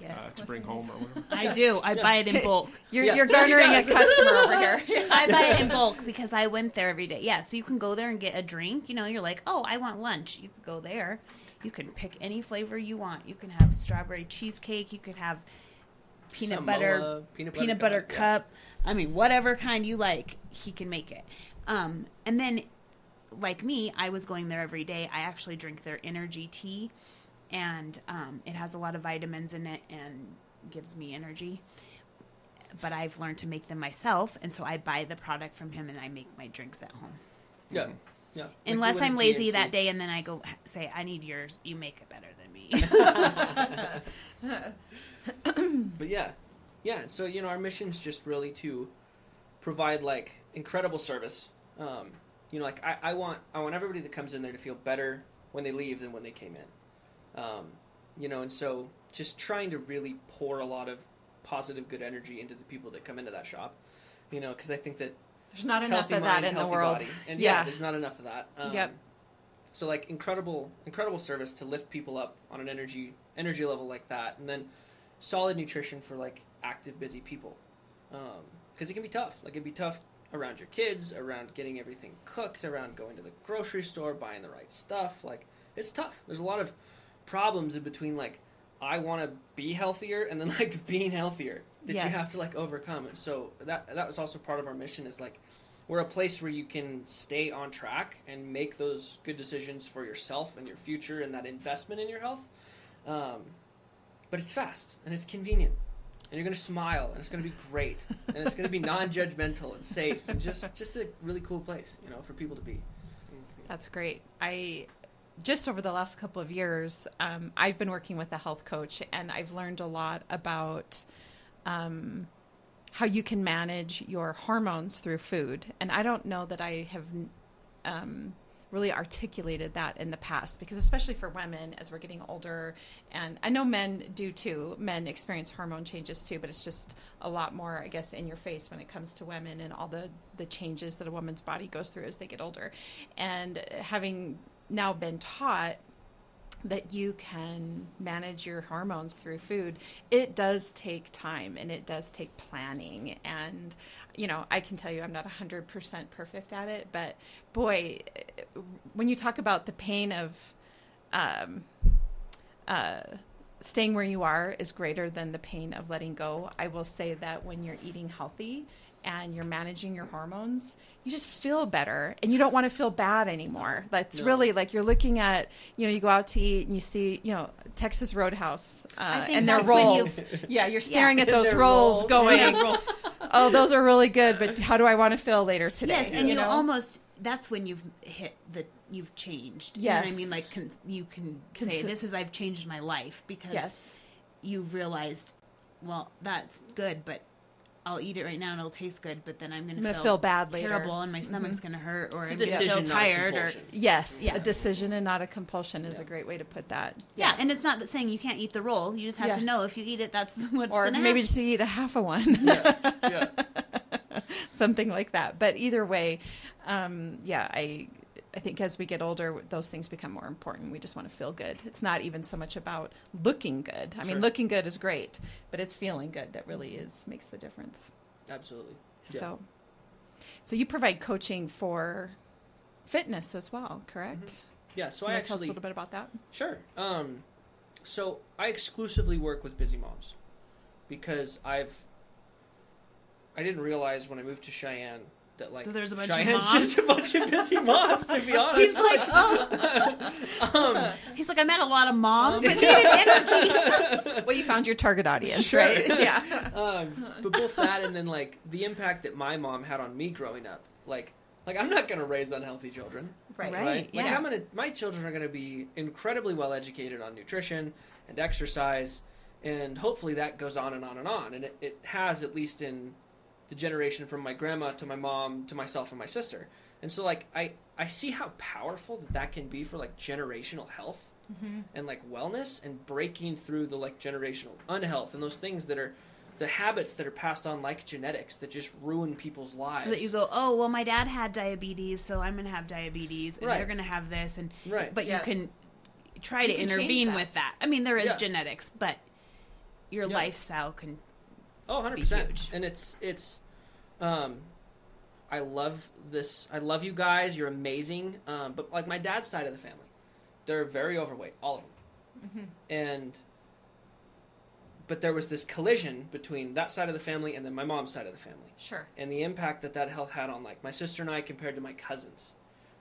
[SPEAKER 1] Yes.
[SPEAKER 4] uh, to bring home or whatever? *laughs*
[SPEAKER 1] I do. I buy it in bulk. *laughs*
[SPEAKER 2] You're,
[SPEAKER 3] Yeah.
[SPEAKER 2] you're garnering *laughs* a customer over here.
[SPEAKER 1] I buy it in bulk because I went there every day. Yeah, so you can go there and get a drink. You know, you're like, oh, I want lunch. You could go there. You can pick any flavor you want. You can have strawberry cheesecake. You could have peanut
[SPEAKER 3] Samoa,
[SPEAKER 1] butter,
[SPEAKER 3] peanut
[SPEAKER 1] peanut
[SPEAKER 3] butter
[SPEAKER 1] butter
[SPEAKER 3] cup,
[SPEAKER 1] cup. I mean, whatever kind you like, he can make it. Um, and then, like me, I was going there every day. I actually drink their energy tea, and um, it has a lot of vitamins in it and gives me energy. But I've learned to make them myself, and so I buy the product from him and I make my drinks at home.
[SPEAKER 3] Yeah, yeah.
[SPEAKER 1] Unless
[SPEAKER 3] you
[SPEAKER 1] I'm lazy that day, and then I go say, "I need yours. You make it better than me." *laughs* *laughs* *laughs* *coughs*
[SPEAKER 3] But yeah, yeah. So you know, our mission's just really to provide like incredible service. Um, you know, like I, I want I want everybody that comes in there to feel better when they leave than when they came in. Um, you know, and so just trying to really pour a lot of positive, good energy into the people that come into that shop. You know, because I think that
[SPEAKER 2] There's not enough of
[SPEAKER 3] mind,
[SPEAKER 2] that in the world.
[SPEAKER 3] body. and *laughs* yeah.
[SPEAKER 2] Yeah.
[SPEAKER 3] there's not enough of that. Um,
[SPEAKER 2] Yep.
[SPEAKER 3] So like incredible, incredible service to lift people up on an energy energy level like that, and then solid nutrition for like active, busy people, because it can be tough. Like it'd be tough around your kids, around getting everything cooked, around going to the grocery store, buying the right stuff. Like it's tough. There's a lot of problems in between like I want to be healthier and then *laughs* like being healthier that you have to like overcome. So that that was also part of our mission is like we're a place where you can stay on track and make those good decisions for yourself and your future and that investment in your health. Um, but it's fast and it's convenient. And you're gonna smile, and it's gonna be great, and it's gonna be *laughs* non-judgmental and safe, and just just a really cool place, you know, for people to be.
[SPEAKER 2] That's great. I just over the last couple of years, um, I've been working with a health coach, and I've learned a lot about um, how you can manage your hormones through food. And I don't know that I have um, really articulated that in the past, because especially for women as we're getting older, and I know men do too. Men experience hormone changes too, but it's just a lot more, I guess, in your face when it comes to women and all the the changes that a woman's body goes through as they get older. And having now been taught that you can manage your hormones through food it does take time and it does take planning. And you know i can tell you i'm not 100% perfect at it but boy when you talk about the pain of um, uh, staying where you are is greater than the pain of letting go i will say that when you're eating healthy and you're managing your hormones, you just feel better and you don't want to feel bad anymore. That's
[SPEAKER 3] No.
[SPEAKER 2] really like you're looking at, you know, you go out to eat and you see, you know, Texas Roadhouse uh,
[SPEAKER 1] think
[SPEAKER 2] and their
[SPEAKER 1] that's when you-
[SPEAKER 2] rolls. *laughs* yeah, you're staring at those rolls,
[SPEAKER 3] rolls.
[SPEAKER 2] going, *laughs* oh, those are really good, but how do I want to feel later today?
[SPEAKER 1] Yes, and you,
[SPEAKER 2] know?
[SPEAKER 1] almost that's when you've hit the you've changed. You know I mean, like con, you can say this is I've changed my life because
[SPEAKER 2] yes,
[SPEAKER 1] you've realized, well, that's good, but I'll eat it right now and it'll taste good, but then I'm gonna,
[SPEAKER 2] I'm gonna
[SPEAKER 1] feel,
[SPEAKER 2] feel bad later. Mm-hmm.
[SPEAKER 1] terrible and my stomach's gonna hurt or
[SPEAKER 3] It's a
[SPEAKER 1] I'm gonna feel tired or
[SPEAKER 2] yes,
[SPEAKER 1] Yeah.
[SPEAKER 2] a decision and not a compulsion is
[SPEAKER 3] Yeah.
[SPEAKER 2] a great way to put that.
[SPEAKER 1] yeah. and it's not saying you can't eat the roll. You just have
[SPEAKER 2] Yeah.
[SPEAKER 1] to know if you eat it, that's *laughs* what's
[SPEAKER 2] or maybe
[SPEAKER 1] happen.
[SPEAKER 2] just eat a half a one. *laughs*
[SPEAKER 3] Yeah.
[SPEAKER 2] something like that. But either way, um, yeah, I I think as we get older, those things become more important. We just want to feel good. It's not even so much about looking good. I mean, looking good is great, but it's feeling good that really is makes the difference.
[SPEAKER 3] Absolutely. Yeah.
[SPEAKER 2] So, so you provide coaching for fitness as well, correct?
[SPEAKER 3] Yeah. So
[SPEAKER 2] So
[SPEAKER 3] I
[SPEAKER 2] to tell us a little bit about that?
[SPEAKER 3] Sure. Um, so I exclusively work with busy moms because I've I didn't realize when I moved to Cheyenne that like
[SPEAKER 1] So there's a bunch of
[SPEAKER 3] Cheyenne's
[SPEAKER 1] moms?
[SPEAKER 3] just a bunch of busy moms. To be *laughs* honest,
[SPEAKER 1] He's like, *laughs* oh. *laughs* He's like, I met a lot of moms that needed energy.
[SPEAKER 2] well, you found your target audience,
[SPEAKER 3] Sure.
[SPEAKER 2] right? Yeah.
[SPEAKER 3] um, but both that and then like the impact that my mom had on me growing up. Like, like I'm not gonna raise unhealthy children,
[SPEAKER 2] Right.
[SPEAKER 1] Right.
[SPEAKER 3] right? Like
[SPEAKER 1] yeah.
[SPEAKER 3] I'm gonna, my children are gonna be incredibly well educated on nutrition and exercise, and hopefully that goes on and on and on. And it, it has at least in the generation from my grandma to my mom to myself and my sister. And so like I I see how powerful that that can be for like generational health mm-hmm. and like wellness and breaking through the like generational unhealth and those things that are the habits that are passed on like genetics that just ruin people's lives.
[SPEAKER 1] that you go, oh well, my dad had diabetes, so I'm gonna have diabetes, and
[SPEAKER 3] Right.
[SPEAKER 1] they're gonna have this, and
[SPEAKER 3] Right.
[SPEAKER 1] but
[SPEAKER 2] Yeah.
[SPEAKER 1] you can try to
[SPEAKER 2] can
[SPEAKER 1] intervene
[SPEAKER 2] that.
[SPEAKER 1] with that. I mean, there is
[SPEAKER 3] Yeah.
[SPEAKER 1] genetics, but your
[SPEAKER 3] Yeah.
[SPEAKER 1] lifestyle can.
[SPEAKER 3] Oh, 100
[SPEAKER 1] be
[SPEAKER 3] percent.
[SPEAKER 1] huge.
[SPEAKER 3] And it's it's, um, I love this. I love you guys. You're amazing. Um, but like my dad's side of the family, they're very overweight, all of them.
[SPEAKER 1] Mm-hmm.
[SPEAKER 3] And but there was this collision between that side of the family and then my mom's side of the family,
[SPEAKER 2] Sure.
[SPEAKER 3] and the impact that that health had on like my sister and I compared to my cousins.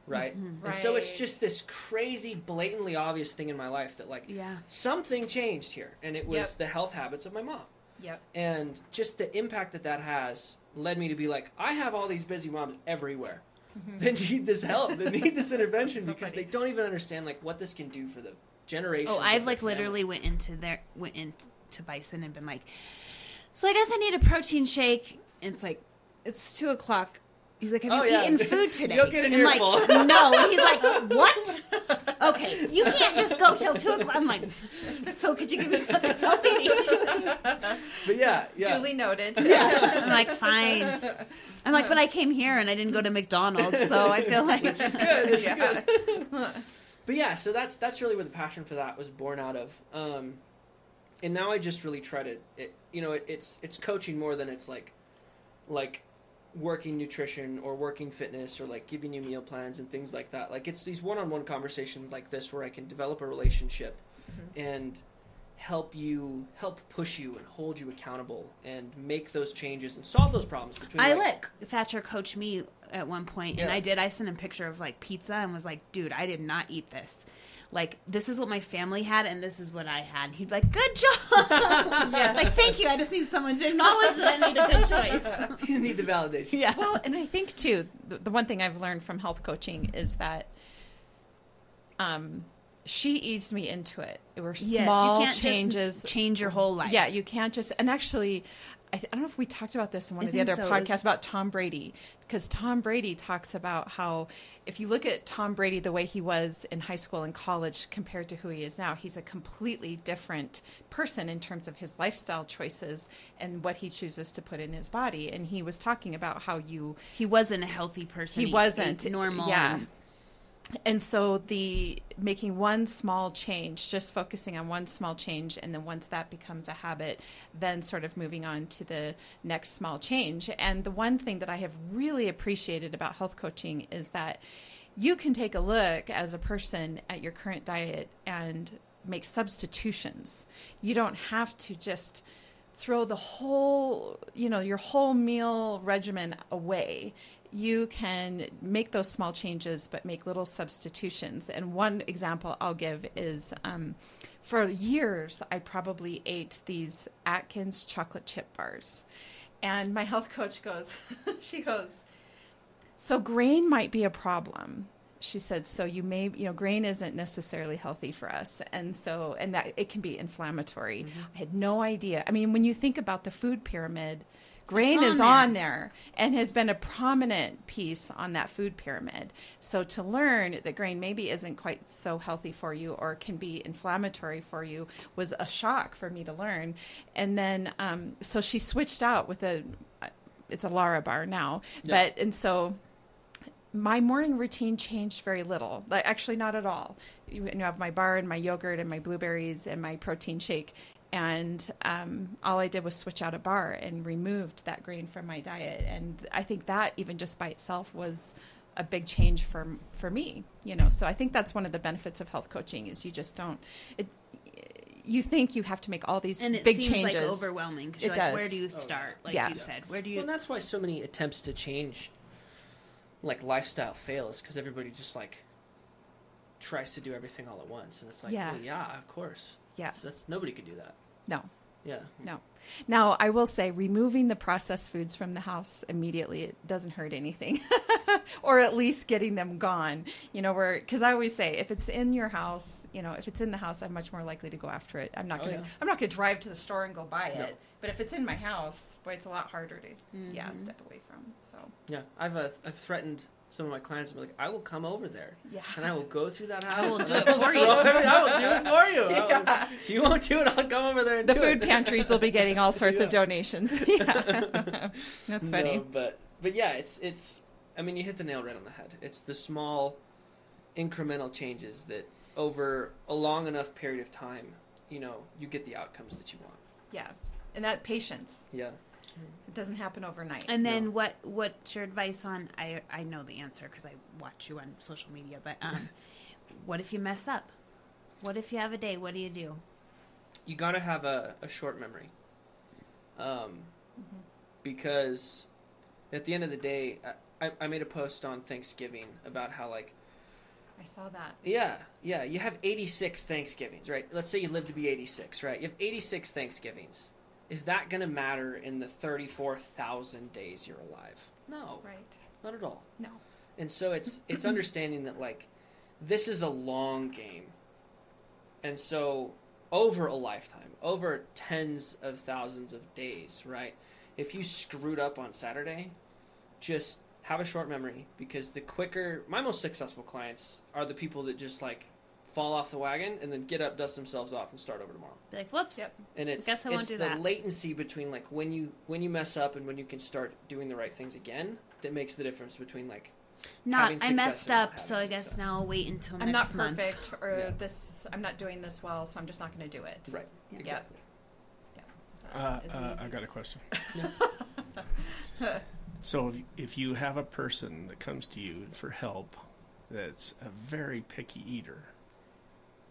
[SPEAKER 3] Right?
[SPEAKER 1] Mm-hmm.
[SPEAKER 3] and so it's just this crazy, blatantly obvious thing in my life that like
[SPEAKER 1] Yeah.
[SPEAKER 3] something changed here, and it was
[SPEAKER 2] Yep.
[SPEAKER 3] the health habits of my mom
[SPEAKER 2] Yep.
[SPEAKER 3] and just the impact that that has led me to be like i have all these busy moms everywhere mm-hmm. that need this help that need this *laughs* intervention
[SPEAKER 2] So
[SPEAKER 3] because
[SPEAKER 2] funny.
[SPEAKER 3] they don't even understand like what this can do for the generation
[SPEAKER 1] Oh, I've like literally went into their went into Bison and been like, so I guess I need a protein shake. And it's like, it's two o'clock. He's like, have
[SPEAKER 3] Oh,
[SPEAKER 1] you
[SPEAKER 3] yeah.
[SPEAKER 1] eaten food *laughs* today?
[SPEAKER 3] You'll get an
[SPEAKER 1] and I'm like,
[SPEAKER 3] earful.
[SPEAKER 1] no. And *laughs* he's like, what? *laughs* Okay, you can't just go till two o'clock. I'm like, so could you give me something healthy?
[SPEAKER 3] but yeah yeah
[SPEAKER 2] Duly noted. Yeah.
[SPEAKER 1] I'm like, fine. I'm like, but I came here and I didn't go to McDonald's, so I feel like
[SPEAKER 3] it's good it's
[SPEAKER 2] Yeah.
[SPEAKER 3] good but yeah so that's that's really where the passion for that was born out of um and now i just really try to it, you know it, it's it's coaching more than it's like like working nutrition or working fitness or like giving you meal plans and things like that like it's these one-on-one conversations like this where i can develop a relationship mm-hmm. and help you help push you and hold you accountable and make those changes and solve those problems between
[SPEAKER 1] I
[SPEAKER 3] like,
[SPEAKER 1] let Thatcher coach me at one point, and
[SPEAKER 3] Yeah.
[SPEAKER 1] I did. I sent him a picture of like pizza and was like, "Dude, I did not eat this. Like, this is what my family had, and this is what I had." And he'd be like, "Good job." *laughs*
[SPEAKER 2] Yeah.
[SPEAKER 1] like, thank you. I just need someone to acknowledge that I made a good choice. *laughs*
[SPEAKER 3] you need the validation
[SPEAKER 1] yeah.
[SPEAKER 2] Well, and I think too, the, the one thing I've learned from health coaching is that um, she eased me into it. It were
[SPEAKER 1] Yes,
[SPEAKER 2] small
[SPEAKER 1] you can't
[SPEAKER 2] changes.
[SPEAKER 1] just change your whole life.
[SPEAKER 2] Yeah, you can't just. And actually, I, th- I don't know if we talked about this in one
[SPEAKER 1] I
[SPEAKER 2] of the other
[SPEAKER 1] so.
[SPEAKER 2] podcasts
[SPEAKER 1] It's-
[SPEAKER 2] about Tom Brady, because Tom Brady talks about how if you look at Tom Brady the way he was in high school and college compared to who he is now, he's a completely different person in terms of his lifestyle choices and what he chooses to put in his body. And he was talking about how you
[SPEAKER 1] He wasn't a healthy person.
[SPEAKER 2] He wasn't.
[SPEAKER 1] normal.
[SPEAKER 2] Yeah.
[SPEAKER 1] and-
[SPEAKER 2] and so the making one small change just focusing on one small change and then once that becomes a habit then sort of moving on to the next small change. And the one thing that i have really appreciated about health coaching is that you can take a look as a person at your current diet and make substitutions. You don't have to just throw the whole you know your whole meal regimen away you can make those small changes but make little substitutions and one example i'll give is um, for years i probably ate these atkins chocolate chip bars and my health coach goes *laughs* she goes so grain might be a problem. She said, so you may, you know, grain isn't necessarily healthy for us. And so, and that it can be inflammatory. I had no idea. I mean, when you think about the food pyramid, grain is on there and has been a prominent piece on that food pyramid. So to learn that grain maybe isn't quite so healthy for you or can be inflammatory for you was a shock for me to learn. And then, um, so she switched out with a, it's a Lara bar now,
[SPEAKER 3] Yeah.
[SPEAKER 2] but, and so, my morning routine changed very little. Like actually not at all. You you have my bar and my yogurt and my blueberries and my protein shake. And um, all I did was switch out a bar and removed that grain from my diet. And I think that even just by itself was a big change for for me. You know, so I think that's one of the benefits of health coaching is you just don't. It, you think you have to make all these
[SPEAKER 1] And it
[SPEAKER 2] big
[SPEAKER 1] seems
[SPEAKER 2] changes.
[SPEAKER 1] like overwhelming. 'cause
[SPEAKER 2] It
[SPEAKER 1] you're like,
[SPEAKER 2] does.
[SPEAKER 1] where do you start? Like
[SPEAKER 2] Yeah.
[SPEAKER 1] you said, where do you?
[SPEAKER 3] and that's why so many attempts to change like lifestyle fails because everybody just like tries to do everything all at once, and it's like,
[SPEAKER 2] Yeah.
[SPEAKER 3] well, yeah, of course.
[SPEAKER 2] Yeah.
[SPEAKER 3] That's, that's nobody could do that.
[SPEAKER 2] No,
[SPEAKER 3] Yeah.
[SPEAKER 2] no. Now, I will say removing the processed foods from the house immediately it doesn't hurt anything. *laughs* or at least getting them gone. You know, where cuz I always say if it's in your house, you know, if it's in the house, I'm much more likely to go after it. I'm not
[SPEAKER 3] Oh,
[SPEAKER 2] going to
[SPEAKER 3] yeah.
[SPEAKER 2] I'm not going to drive to the store and go buy
[SPEAKER 3] No.
[SPEAKER 2] it. But if it's in my house, boy, it's a lot harder to yeah,
[SPEAKER 3] Mm-hmm.
[SPEAKER 2] step away from. So,
[SPEAKER 3] Yeah. I've uh, I've threatened some of my clients. I'm like, I will come over there.
[SPEAKER 2] yeah.
[SPEAKER 3] And I will go through that house.
[SPEAKER 1] I will do it for you. *laughs*
[SPEAKER 3] I will do it for you. I will- If you won't do it, I'll come over there and
[SPEAKER 2] The food
[SPEAKER 3] it.
[SPEAKER 2] pantries will be getting all sorts of *laughs* donations. *laughs* yeah. That's funny.
[SPEAKER 3] No, but but yeah, it's it's. I mean, you hit the nail right on the head. It's the small, incremental changes that over a long enough period of time, you know, you get the outcomes that you want.
[SPEAKER 2] Yeah. And that patience.
[SPEAKER 3] Yeah.
[SPEAKER 2] It doesn't happen overnight.
[SPEAKER 1] And then
[SPEAKER 3] No.
[SPEAKER 1] what? What's your advice on? I I know the answer because I watch you on social media. But um, *laughs* what if you mess up? What if you have a day? What do you do?
[SPEAKER 3] you got to have a, a short memory. Um, because at the end of the day, I, I, I made a post on Thanksgiving about how like
[SPEAKER 2] I saw that.
[SPEAKER 3] Yeah, yeah. You have 86 Thanksgivings, right? Let's say you live to be 86, right? You have 86 Thanksgivings. Is that going to matter in the 34,000 days you're alive? No,
[SPEAKER 2] Right.
[SPEAKER 3] not at all.
[SPEAKER 2] No.
[SPEAKER 3] And so it's it's understanding that like this is a long game. And so over a lifetime, over tens of thousands of days, right? If you screwed up on Saturday, just have a short memory because the quicker my most successful clients are the people that just like fall off the wagon and then get up, dust themselves off and start over tomorrow.
[SPEAKER 1] Be like, whoops.
[SPEAKER 2] Yep.
[SPEAKER 3] And it's
[SPEAKER 1] Guess I won't
[SPEAKER 3] it's
[SPEAKER 1] do
[SPEAKER 3] the
[SPEAKER 1] that.
[SPEAKER 3] latency between like when you when you mess up and when you can start doing the right things again that makes the difference between like
[SPEAKER 1] Not.
[SPEAKER 3] having
[SPEAKER 1] I
[SPEAKER 3] success
[SPEAKER 1] messed
[SPEAKER 3] and not
[SPEAKER 1] up, so I guess
[SPEAKER 3] success.
[SPEAKER 1] now I'll wait until
[SPEAKER 2] I'm
[SPEAKER 1] next
[SPEAKER 2] not
[SPEAKER 1] month.
[SPEAKER 2] perfect or *laughs*
[SPEAKER 3] Yeah.
[SPEAKER 2] this I'm not doing this well, so I'm just not going to do it.
[SPEAKER 3] right
[SPEAKER 1] Yeah.
[SPEAKER 3] exactly.
[SPEAKER 4] Uh,
[SPEAKER 2] Isn't
[SPEAKER 4] uh,
[SPEAKER 2] easy.
[SPEAKER 4] I got a question. *laughs* so, if, if you have a person that comes to you for help that's a very picky eater,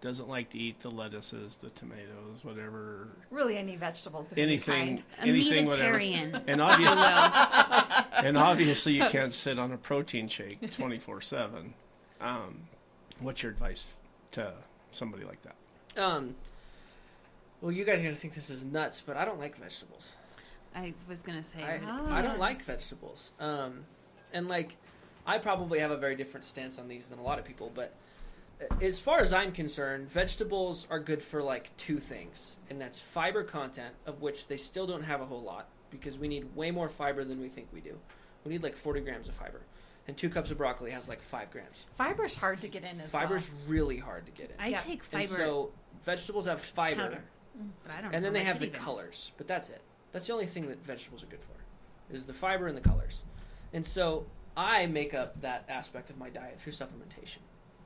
[SPEAKER 4] doesn't like to eat the lettuces, the tomatoes, whatever,
[SPEAKER 2] Really any vegetables of
[SPEAKER 4] anything,
[SPEAKER 2] any kind.
[SPEAKER 4] Anything, whatever.
[SPEAKER 1] meatitarian.
[SPEAKER 4] And obviously, and obviously, you can't sit on a protein shake twenty four seven. Um, what's your advice to somebody like that?
[SPEAKER 3] Um, well, you guys are gonna think this is nuts, but I don't like vegetables.
[SPEAKER 1] I was gonna say.
[SPEAKER 3] I,
[SPEAKER 2] Ah.
[SPEAKER 3] I don't like vegetables. Um, and like, I probably have a very different stance on these than a lot of people. But as far as I'm concerned, vegetables are good for like two things, and that's fiber content, of which they still don't have a whole lot because we need way more fiber than we think we do. We need like 40 grams of fiber, and two cups of broccoli has like five grams.
[SPEAKER 2] Fiber's hard to get in as
[SPEAKER 3] Fiber's really hard to get in.
[SPEAKER 1] I
[SPEAKER 2] Yeah.
[SPEAKER 1] take
[SPEAKER 3] and so vegetables have fiber.
[SPEAKER 1] powder, mm, but I don't.
[SPEAKER 3] and
[SPEAKER 1] know
[SPEAKER 3] then they have the
[SPEAKER 1] it is.
[SPEAKER 3] colors but that's it that's the only thing that vegetables are good for is the fiber and the colors and so i make up that aspect of my diet through supplementation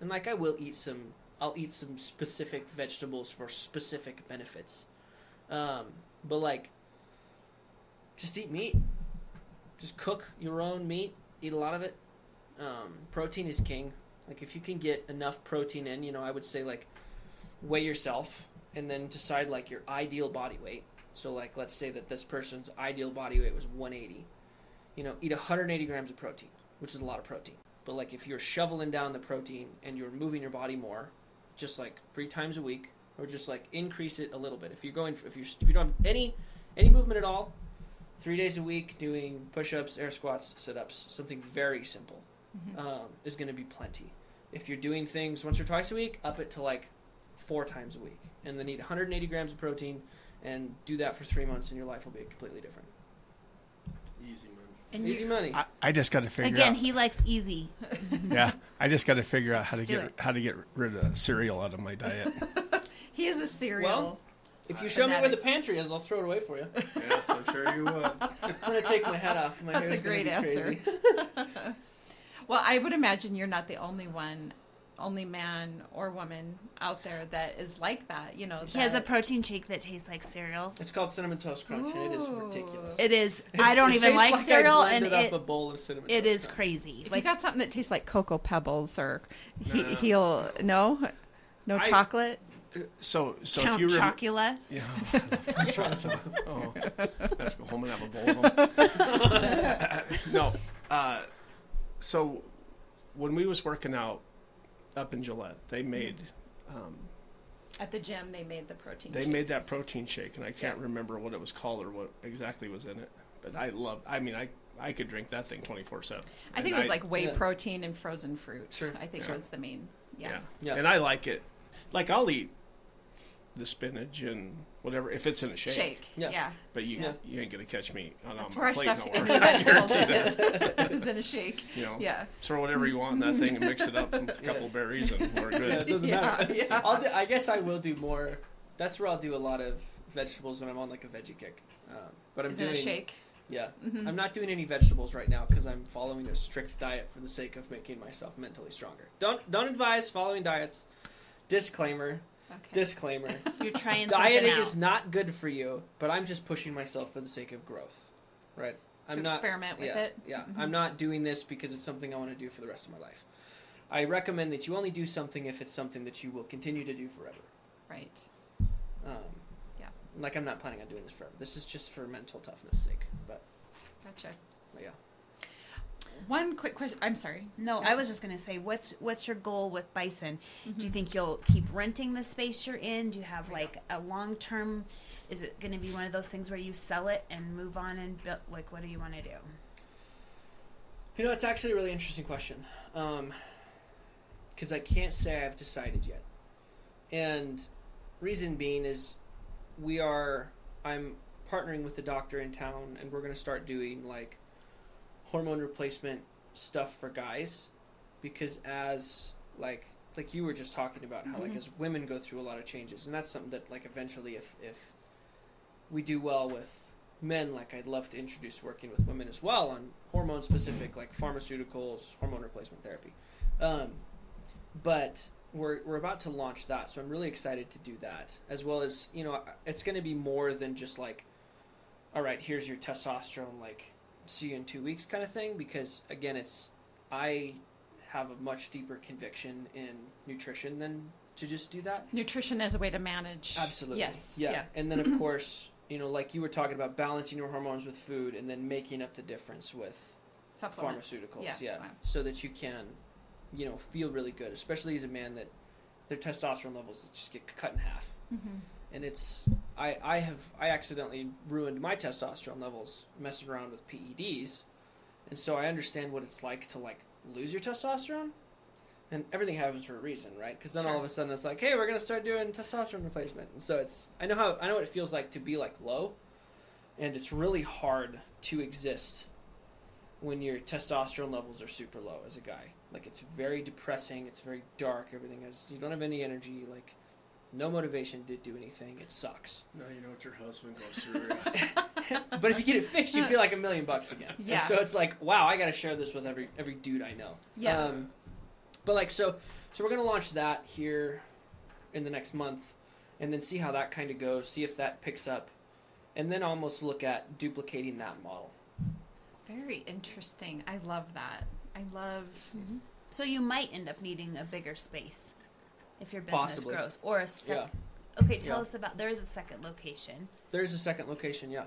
[SPEAKER 3] and like i will eat some i'll eat some specific vegetables for specific benefits um, but like just eat meat just cook your own meat eat a lot of it um, protein is king like if you can get enough protein in you know i would say like weigh yourself and then decide like your ideal body weight. So like let's say that this person's ideal body weight was 180. You know, eat 180 grams of protein, which is a lot of protein. But like if you're shoveling down the protein and you're moving your body more, just like three times a week, or just like increase it a little bit. If you're going, if you if you don't have any any movement at all, three days a week doing push-ups, air squats, sit-ups, something very simple, um, is going to be plenty. If you're doing things once or twice a week, up it to like four times a week, and then eat 180 grams of protein, and do that for three months, and your life will be completely different.
[SPEAKER 4] Easy man.
[SPEAKER 2] And
[SPEAKER 3] Easy
[SPEAKER 2] you,
[SPEAKER 3] money.
[SPEAKER 4] I, I just got to figure
[SPEAKER 1] Again,
[SPEAKER 4] out.
[SPEAKER 1] he likes easy. *laughs*
[SPEAKER 4] yeah, I just got to figure out how to
[SPEAKER 1] Just do
[SPEAKER 4] get
[SPEAKER 1] it.
[SPEAKER 4] how to get rid of cereal out of my diet. *laughs*
[SPEAKER 2] he is a cereal.
[SPEAKER 3] Well, if you show me where the pantry is, I'll throw it away for you. *laughs*
[SPEAKER 4] yeah, I'm sure you would.
[SPEAKER 3] I'm gonna take my hat off. My
[SPEAKER 2] That's
[SPEAKER 3] hair's
[SPEAKER 2] a great
[SPEAKER 3] be
[SPEAKER 2] answer.
[SPEAKER 3] crazy.
[SPEAKER 2] well, I would imagine you're not the only one, only man or woman out there that is like that. You know,
[SPEAKER 1] He has a protein shake that tastes like cereal.
[SPEAKER 3] It's called cinnamon toast crunch, and it is ridiculous.
[SPEAKER 1] It is. *laughs*
[SPEAKER 3] It's-
[SPEAKER 1] I don't even
[SPEAKER 3] tastes
[SPEAKER 1] like,
[SPEAKER 3] like I
[SPEAKER 1] cereal, and
[SPEAKER 3] blended up
[SPEAKER 1] it
[SPEAKER 3] a bowl of cinnamon
[SPEAKER 1] it
[SPEAKER 3] toast
[SPEAKER 1] is
[SPEAKER 3] crunch.
[SPEAKER 1] crazy.
[SPEAKER 2] If
[SPEAKER 1] Like
[SPEAKER 2] you got something that tastes like cocoa pebbles, or he,
[SPEAKER 4] No.
[SPEAKER 2] he'll no, no
[SPEAKER 4] I-
[SPEAKER 2] chocolate.
[SPEAKER 4] So so
[SPEAKER 1] Count
[SPEAKER 4] if you rem-
[SPEAKER 1] Chocula.
[SPEAKER 4] yeah, *laughs* oh, I have to go home and have a bowl of them. *laughs* no, uh, so when we was working out up in Gillette, they made um,
[SPEAKER 2] At the gym, they made the protein.
[SPEAKER 4] they made that protein shake, and I can't
[SPEAKER 2] Yeah.
[SPEAKER 4] remember what it was called or what exactly was in it. But I love. I mean, I I could drink that thing twenty four seven.
[SPEAKER 2] I think it was like whey
[SPEAKER 3] Yeah.
[SPEAKER 2] protein and frozen fruit.
[SPEAKER 3] Sure.
[SPEAKER 2] I think
[SPEAKER 4] Yeah.
[SPEAKER 2] was the main. Yeah.
[SPEAKER 4] Yeah.
[SPEAKER 3] Yeah.
[SPEAKER 4] and I like it. Like I'll eat the spinach and whatever if it's in a shake.
[SPEAKER 2] Shake.
[SPEAKER 3] Yeah.
[SPEAKER 2] Yeah.
[SPEAKER 4] But you
[SPEAKER 3] Yeah.
[SPEAKER 4] you ain't gonna catch me on,
[SPEAKER 2] That's where
[SPEAKER 4] my
[SPEAKER 2] our
[SPEAKER 4] plate
[SPEAKER 2] stuff,
[SPEAKER 4] no *laughs*
[SPEAKER 2] any
[SPEAKER 4] more.
[SPEAKER 2] vegetables is, *laughs* *laughs* is in a shake.
[SPEAKER 4] you know,
[SPEAKER 2] Yeah.
[SPEAKER 4] throw whatever you want in that thing and mix it up with a couple berries and we're
[SPEAKER 3] Yeah, it doesn't
[SPEAKER 2] Yeah,
[SPEAKER 3] matter.
[SPEAKER 2] yeah.
[SPEAKER 3] I'll do, I guess I will do more. That's where I'll do a lot of vegetables when I'm on like a veggie kick. Um, but I'm
[SPEAKER 2] Is
[SPEAKER 3] doing
[SPEAKER 2] it a shake?
[SPEAKER 3] Yeah,
[SPEAKER 2] Mhm.
[SPEAKER 3] I'm not doing any vegetables right now because I'm following a strict diet for the sake of making myself mentally stronger. Don't don't advise following diets. Disclaimer.
[SPEAKER 2] Okay.
[SPEAKER 3] Disclaimer. *laughs*
[SPEAKER 1] You're trying
[SPEAKER 3] Dieting
[SPEAKER 1] out.
[SPEAKER 3] is not good for you, but I'm just pushing myself for the sake of growth. Right.
[SPEAKER 2] to
[SPEAKER 3] I'm not
[SPEAKER 2] experiment with
[SPEAKER 3] yeah,
[SPEAKER 2] it.
[SPEAKER 3] Yeah,
[SPEAKER 2] Mhm.
[SPEAKER 3] I'm not doing this because it's something I want to do for the rest of my life. I recommend that you only do something if it's something that you will continue to do forever.
[SPEAKER 2] Right.
[SPEAKER 3] Um,
[SPEAKER 2] Yeah.
[SPEAKER 3] Like I'm not planning on doing this forever. This is just for mental toughness sake. But,
[SPEAKER 2] Gotcha.
[SPEAKER 3] but yeah.
[SPEAKER 2] One quick question. I'm sorry.
[SPEAKER 1] No,
[SPEAKER 2] Yeah.
[SPEAKER 1] I was just gonna say, what's what's your goal with Bison?
[SPEAKER 2] Mm-hmm.
[SPEAKER 1] Do you think you'll keep renting the space you're in? Do you have like a long term? Is it going to be one of those things where you sell it and move on and build? Like, what do you want to do?
[SPEAKER 3] You know, it's actually a really interesting question. Because I can't say I've decided yet. And reason being is we are, I'm partnering with the doctor in town and we're going to start doing like hormone replacement stuff for guys. Because as, like, like you were just talking about how like
[SPEAKER 2] Mhm.
[SPEAKER 3] as women go through a lot of changes and that's something that like eventually if if we do well with men like I'd love to introduce working with women as well on hormone specific like pharmaceuticals, hormone replacement therapy. Um, but we're we're about to launch that, so I'm really excited to do that as well as you know it's going to be more than just like, all right, here's your testosterone, like see you in two weeks kind of thing. Because again, it's I have a much deeper conviction in nutrition than to just do that.
[SPEAKER 2] Nutrition as a way to manage.
[SPEAKER 3] Absolutely.
[SPEAKER 2] Yes.
[SPEAKER 3] Yeah.
[SPEAKER 2] Yeah.
[SPEAKER 3] And then of *clears throat* course, you know, like you were talking about balancing your hormones with food and then making up the difference with pharmaceuticals.
[SPEAKER 2] Yeah.
[SPEAKER 3] Yeah.
[SPEAKER 2] Wow.
[SPEAKER 3] So that you can, you know, feel really good, especially as a man that their testosterone levels just get cut in half.
[SPEAKER 2] Mhm.
[SPEAKER 3] And it's I I have I accidentally ruined my testosterone levels messing around with PEDs. And so I understand what it's like to like lose your testosterone. And everything happens for a reason, right? Because then all of a sudden it's like, hey, we're gonna start doing testosterone replacement. And so it's I know how I know what it feels like to be like low, and it's really hard to exist when your testosterone levels are super low as a guy. Like it's very depressing. It's very dark. Everything is you don't have any energy. Like no motivation to do anything. It sucks.
[SPEAKER 4] Now you know what your husband goes through. *laughs* *laughs*
[SPEAKER 3] but if you get it fixed, you feel like a million bucks again. And
[SPEAKER 2] Yeah.
[SPEAKER 3] so it's like, wow, I got to share this with every every dude I know.
[SPEAKER 2] Yeah.
[SPEAKER 3] Um, but like so, so we're gonna launch that here in the next month, and then see how that kind of goes. See if that picks up, and then almost look at duplicating that model.
[SPEAKER 2] Very interesting. I love that. I love.
[SPEAKER 1] So you might end up needing a bigger space if your business
[SPEAKER 3] Possibly.
[SPEAKER 1] grows, or a sec-
[SPEAKER 3] Yeah.
[SPEAKER 1] Okay, tell
[SPEAKER 3] Yeah.
[SPEAKER 1] us about. There is a second location,
[SPEAKER 3] There's a second location. Yeah.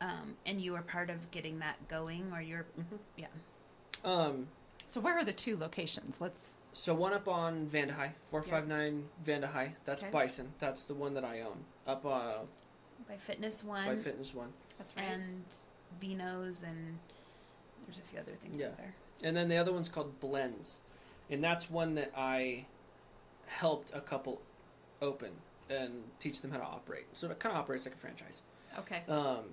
[SPEAKER 1] um, and you were part of getting that going, or you're
[SPEAKER 3] Mhm.
[SPEAKER 1] yeah.
[SPEAKER 3] Um.
[SPEAKER 2] So where are the two locations? Let's.
[SPEAKER 3] So one up on Vandehei, four five nine Vandehei. That's
[SPEAKER 2] Okay.
[SPEAKER 3] Bison. That's the one that I own. Up uh,
[SPEAKER 1] by Fitness One.
[SPEAKER 3] by Fitness One.
[SPEAKER 2] That's right.
[SPEAKER 1] and Vino's, and there's a few other things
[SPEAKER 3] Yeah.
[SPEAKER 1] up there.
[SPEAKER 3] And then the other one's called Blends. And that's one that I helped a couple open and teach them how to operate. So it kind of operates like a franchise.
[SPEAKER 2] okay.
[SPEAKER 3] Um,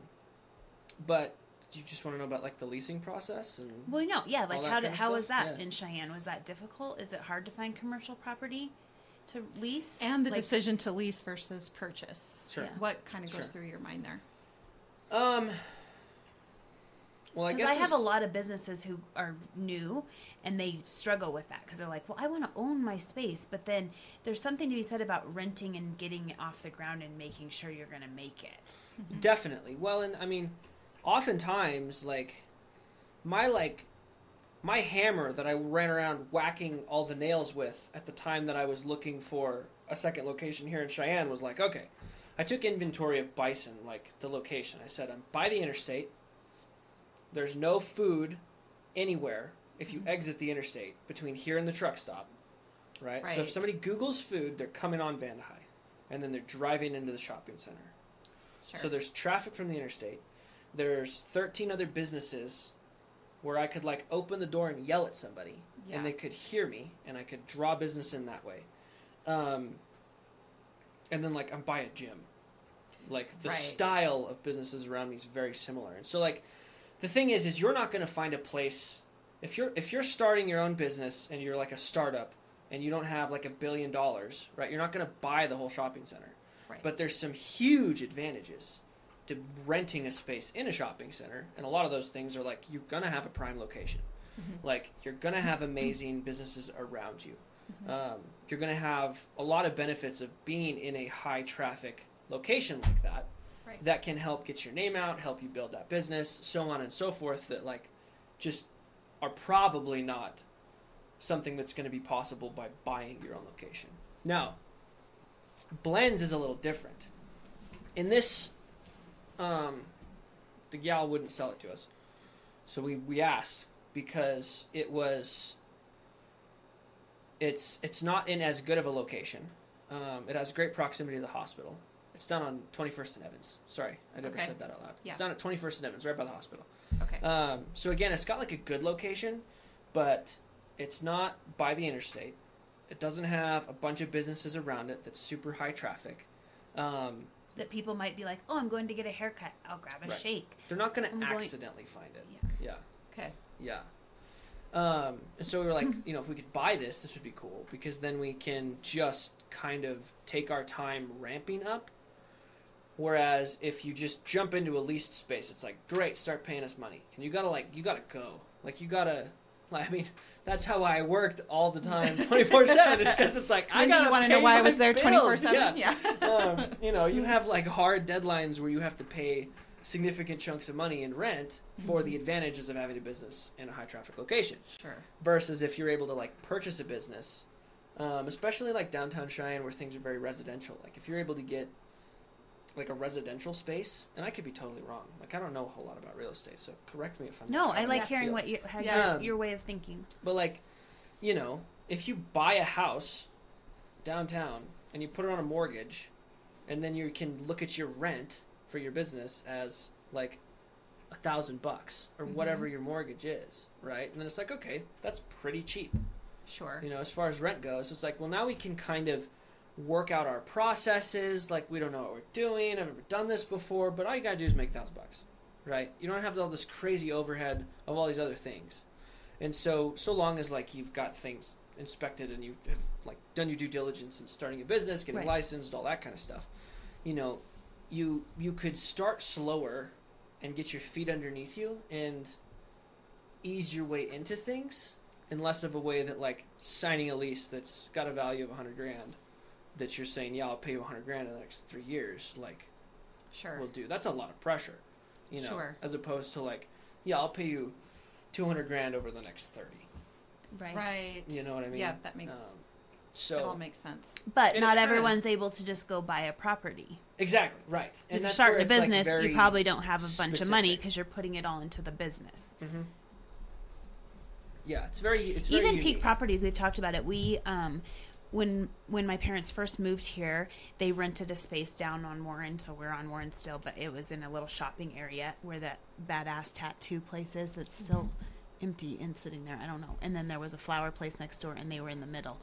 [SPEAKER 3] but do you just want to know about like the leasing process and
[SPEAKER 1] Well, no, yeah. Like, how did how was that
[SPEAKER 3] Yeah.
[SPEAKER 1] in Cheyenne? Was that difficult? Is it hard to find commercial property to lease?
[SPEAKER 2] And the
[SPEAKER 1] Like,
[SPEAKER 2] decision to lease versus purchase.
[SPEAKER 3] Sure.
[SPEAKER 1] Yeah.
[SPEAKER 2] What kind of goes
[SPEAKER 3] Sure.
[SPEAKER 2] through your mind there?
[SPEAKER 3] um well I
[SPEAKER 1] Because
[SPEAKER 3] guess
[SPEAKER 1] I, have a lot of businesses who are new and they struggle with that because they're like, well, I want to own my space. But then there's something to be said about renting and getting it off the ground and making sure you're going to make it. *laughs*
[SPEAKER 3] Definitely. Well, and I mean, oftentimes, like, my, like, my hammer that I ran around whacking all the nails with at the time that I was looking for a second location here in Cheyenne was like, okay, I took inventory of Bison, like, the location. I said, um, I'm by the interstate. There's no food anywhere if you exit the interstate between here and the truck stop, right? So if somebody Googles food, they're coming on Vandehei, and then they're driving into the shopping center.
[SPEAKER 2] Sure.
[SPEAKER 3] So there's traffic from the interstate. There's 13 other businesses where I could like open the door and yell at somebody,
[SPEAKER 2] Yeah.
[SPEAKER 3] and they could hear me, and I could draw business in that way. Um, and then like I'm by a gym, like the
[SPEAKER 2] Right.
[SPEAKER 3] style of businesses around me is very similar. And so like the thing is, is you're not going to find a place if you're if you're starting your own business and you're like a startup and you don't have like a billion dollars, right? You're not going to buy the whole shopping center.
[SPEAKER 2] Right.
[SPEAKER 3] But there's some huge advantages to renting a space in a shopping center, and a lot of those things are like you're gonna have a prime location,
[SPEAKER 2] Mm-hmm.
[SPEAKER 3] like you're gonna have amazing businesses around you. Um, you're gonna have a lot of benefits of being in a high traffic location like that.
[SPEAKER 2] Right.
[SPEAKER 3] That can help get your name out, help you build that business, so on and so forth. That like just are probably not something that's going to be possible by buying your own location. Now, blends is a little different. In this, um, the gal wouldn't sell it to us, so we we asked because it was. It's it's not in as good of a location. Um, it has great proximity to the hospital. It's down on 21st and Evans. Sorry, I never
[SPEAKER 2] Okay.
[SPEAKER 3] said that out loud.
[SPEAKER 2] Yeah.
[SPEAKER 3] It's down at 21st and Evans, right by the hospital.
[SPEAKER 2] okay.
[SPEAKER 3] Um, so again, it's got like a good location, but it's not by the interstate. It doesn't have a bunch of businesses around it that's super high traffic. Um,
[SPEAKER 1] That people might be like, oh, I'm going to get a haircut. I'll grab a
[SPEAKER 3] Right.
[SPEAKER 1] shake.
[SPEAKER 3] they're not going to
[SPEAKER 1] going-
[SPEAKER 3] accidentally find it.
[SPEAKER 1] Yeah.
[SPEAKER 3] Yeah,
[SPEAKER 2] okay.
[SPEAKER 3] yeah. Um, and so we were like, *laughs* you know, if we could buy this, this would be cool because then we can just kind of take our time ramping up. Whereas if you just jump into a leased space, it's like, great, start paying us money, and you gotta like, you gotta go, like you gotta. *laughs* I mean, that's how I worked all the time, *laughs* twenty four seven. It's because it's like I got
[SPEAKER 2] you want to know why I was there twenty four seven?
[SPEAKER 3] Yeah. *laughs*
[SPEAKER 2] Yeah.
[SPEAKER 3] um, you know, you have like hard deadlines where you have to pay significant chunks of money in rent for the advantages of having a business in a high traffic location
[SPEAKER 2] Sure.
[SPEAKER 3] versus if you're able to like purchase a business um, especially like downtown cheyenne where things are very residential like if you're able to get like a residential space and i could be totally wrong like i don't know a whole lot about real estate so correct me if i'm wrong.
[SPEAKER 1] No,
[SPEAKER 3] not
[SPEAKER 1] I like
[SPEAKER 3] off
[SPEAKER 1] hearing
[SPEAKER 3] field.
[SPEAKER 1] what you, how
[SPEAKER 2] Yeah.
[SPEAKER 1] your, your way of thinking.
[SPEAKER 3] But like, you know, if you buy a house downtown and you put it on a mortgage, and then you can look at your rent for your business as like a thousand bucks or
[SPEAKER 2] Mhm.
[SPEAKER 3] whatever your mortgage is, right? And then it's like, okay, that's pretty cheap,
[SPEAKER 2] Sure.
[SPEAKER 3] you know, as far as rent goes. It's like, well, now we can kind of work out our processes. Like, we don't know what we're doing. I've never done this before, but all you gotta do is make thousand bucks, right? You don't have all this crazy overhead of all these other things. And so, so long as like you've got things inspected and you have like done your due diligence in starting a business, getting
[SPEAKER 1] Right.
[SPEAKER 3] licensed, all that kind of stuff, you know, you you could start slower and get your feet underneath you and ease your way into things, in less of a way that like signing a lease that's got a value of a hundred grand, that you're saying, yeah, I'll pay you hundred grand in the next three years, like
[SPEAKER 2] Sure.
[SPEAKER 3] we'll do. That's a lot of pressure, you know,
[SPEAKER 2] Sure.
[SPEAKER 3] as opposed to like, yeah, I'll pay you two hundred grand over the next thirty.
[SPEAKER 1] Right.
[SPEAKER 2] Right.
[SPEAKER 3] You know what I mean?
[SPEAKER 2] Yeah, that makes
[SPEAKER 3] Um,
[SPEAKER 2] it all makes sense.
[SPEAKER 1] But
[SPEAKER 3] And
[SPEAKER 1] not
[SPEAKER 3] kinda-
[SPEAKER 1] everyone's able to just go buy a property.
[SPEAKER 3] exactly right.
[SPEAKER 1] if you're
[SPEAKER 3] that's
[SPEAKER 1] starting a
[SPEAKER 3] it's, like,
[SPEAKER 1] business, you probably don't have a bunch of money because you're putting it all into the business.
[SPEAKER 3] Mm-hmm. Yeah, it's very. It's very
[SPEAKER 1] Even
[SPEAKER 3] unique.
[SPEAKER 1] Peak Properties, we've talked about it. We, um, when when my parents first moved here, they rented a space down on Warren, so we're on Warren still, but it was in a little shopping area where that badass tattoo place is that's mm-hmm. still empty and sitting there. I don't know. And then there was a flower place next door, and they were in the middle,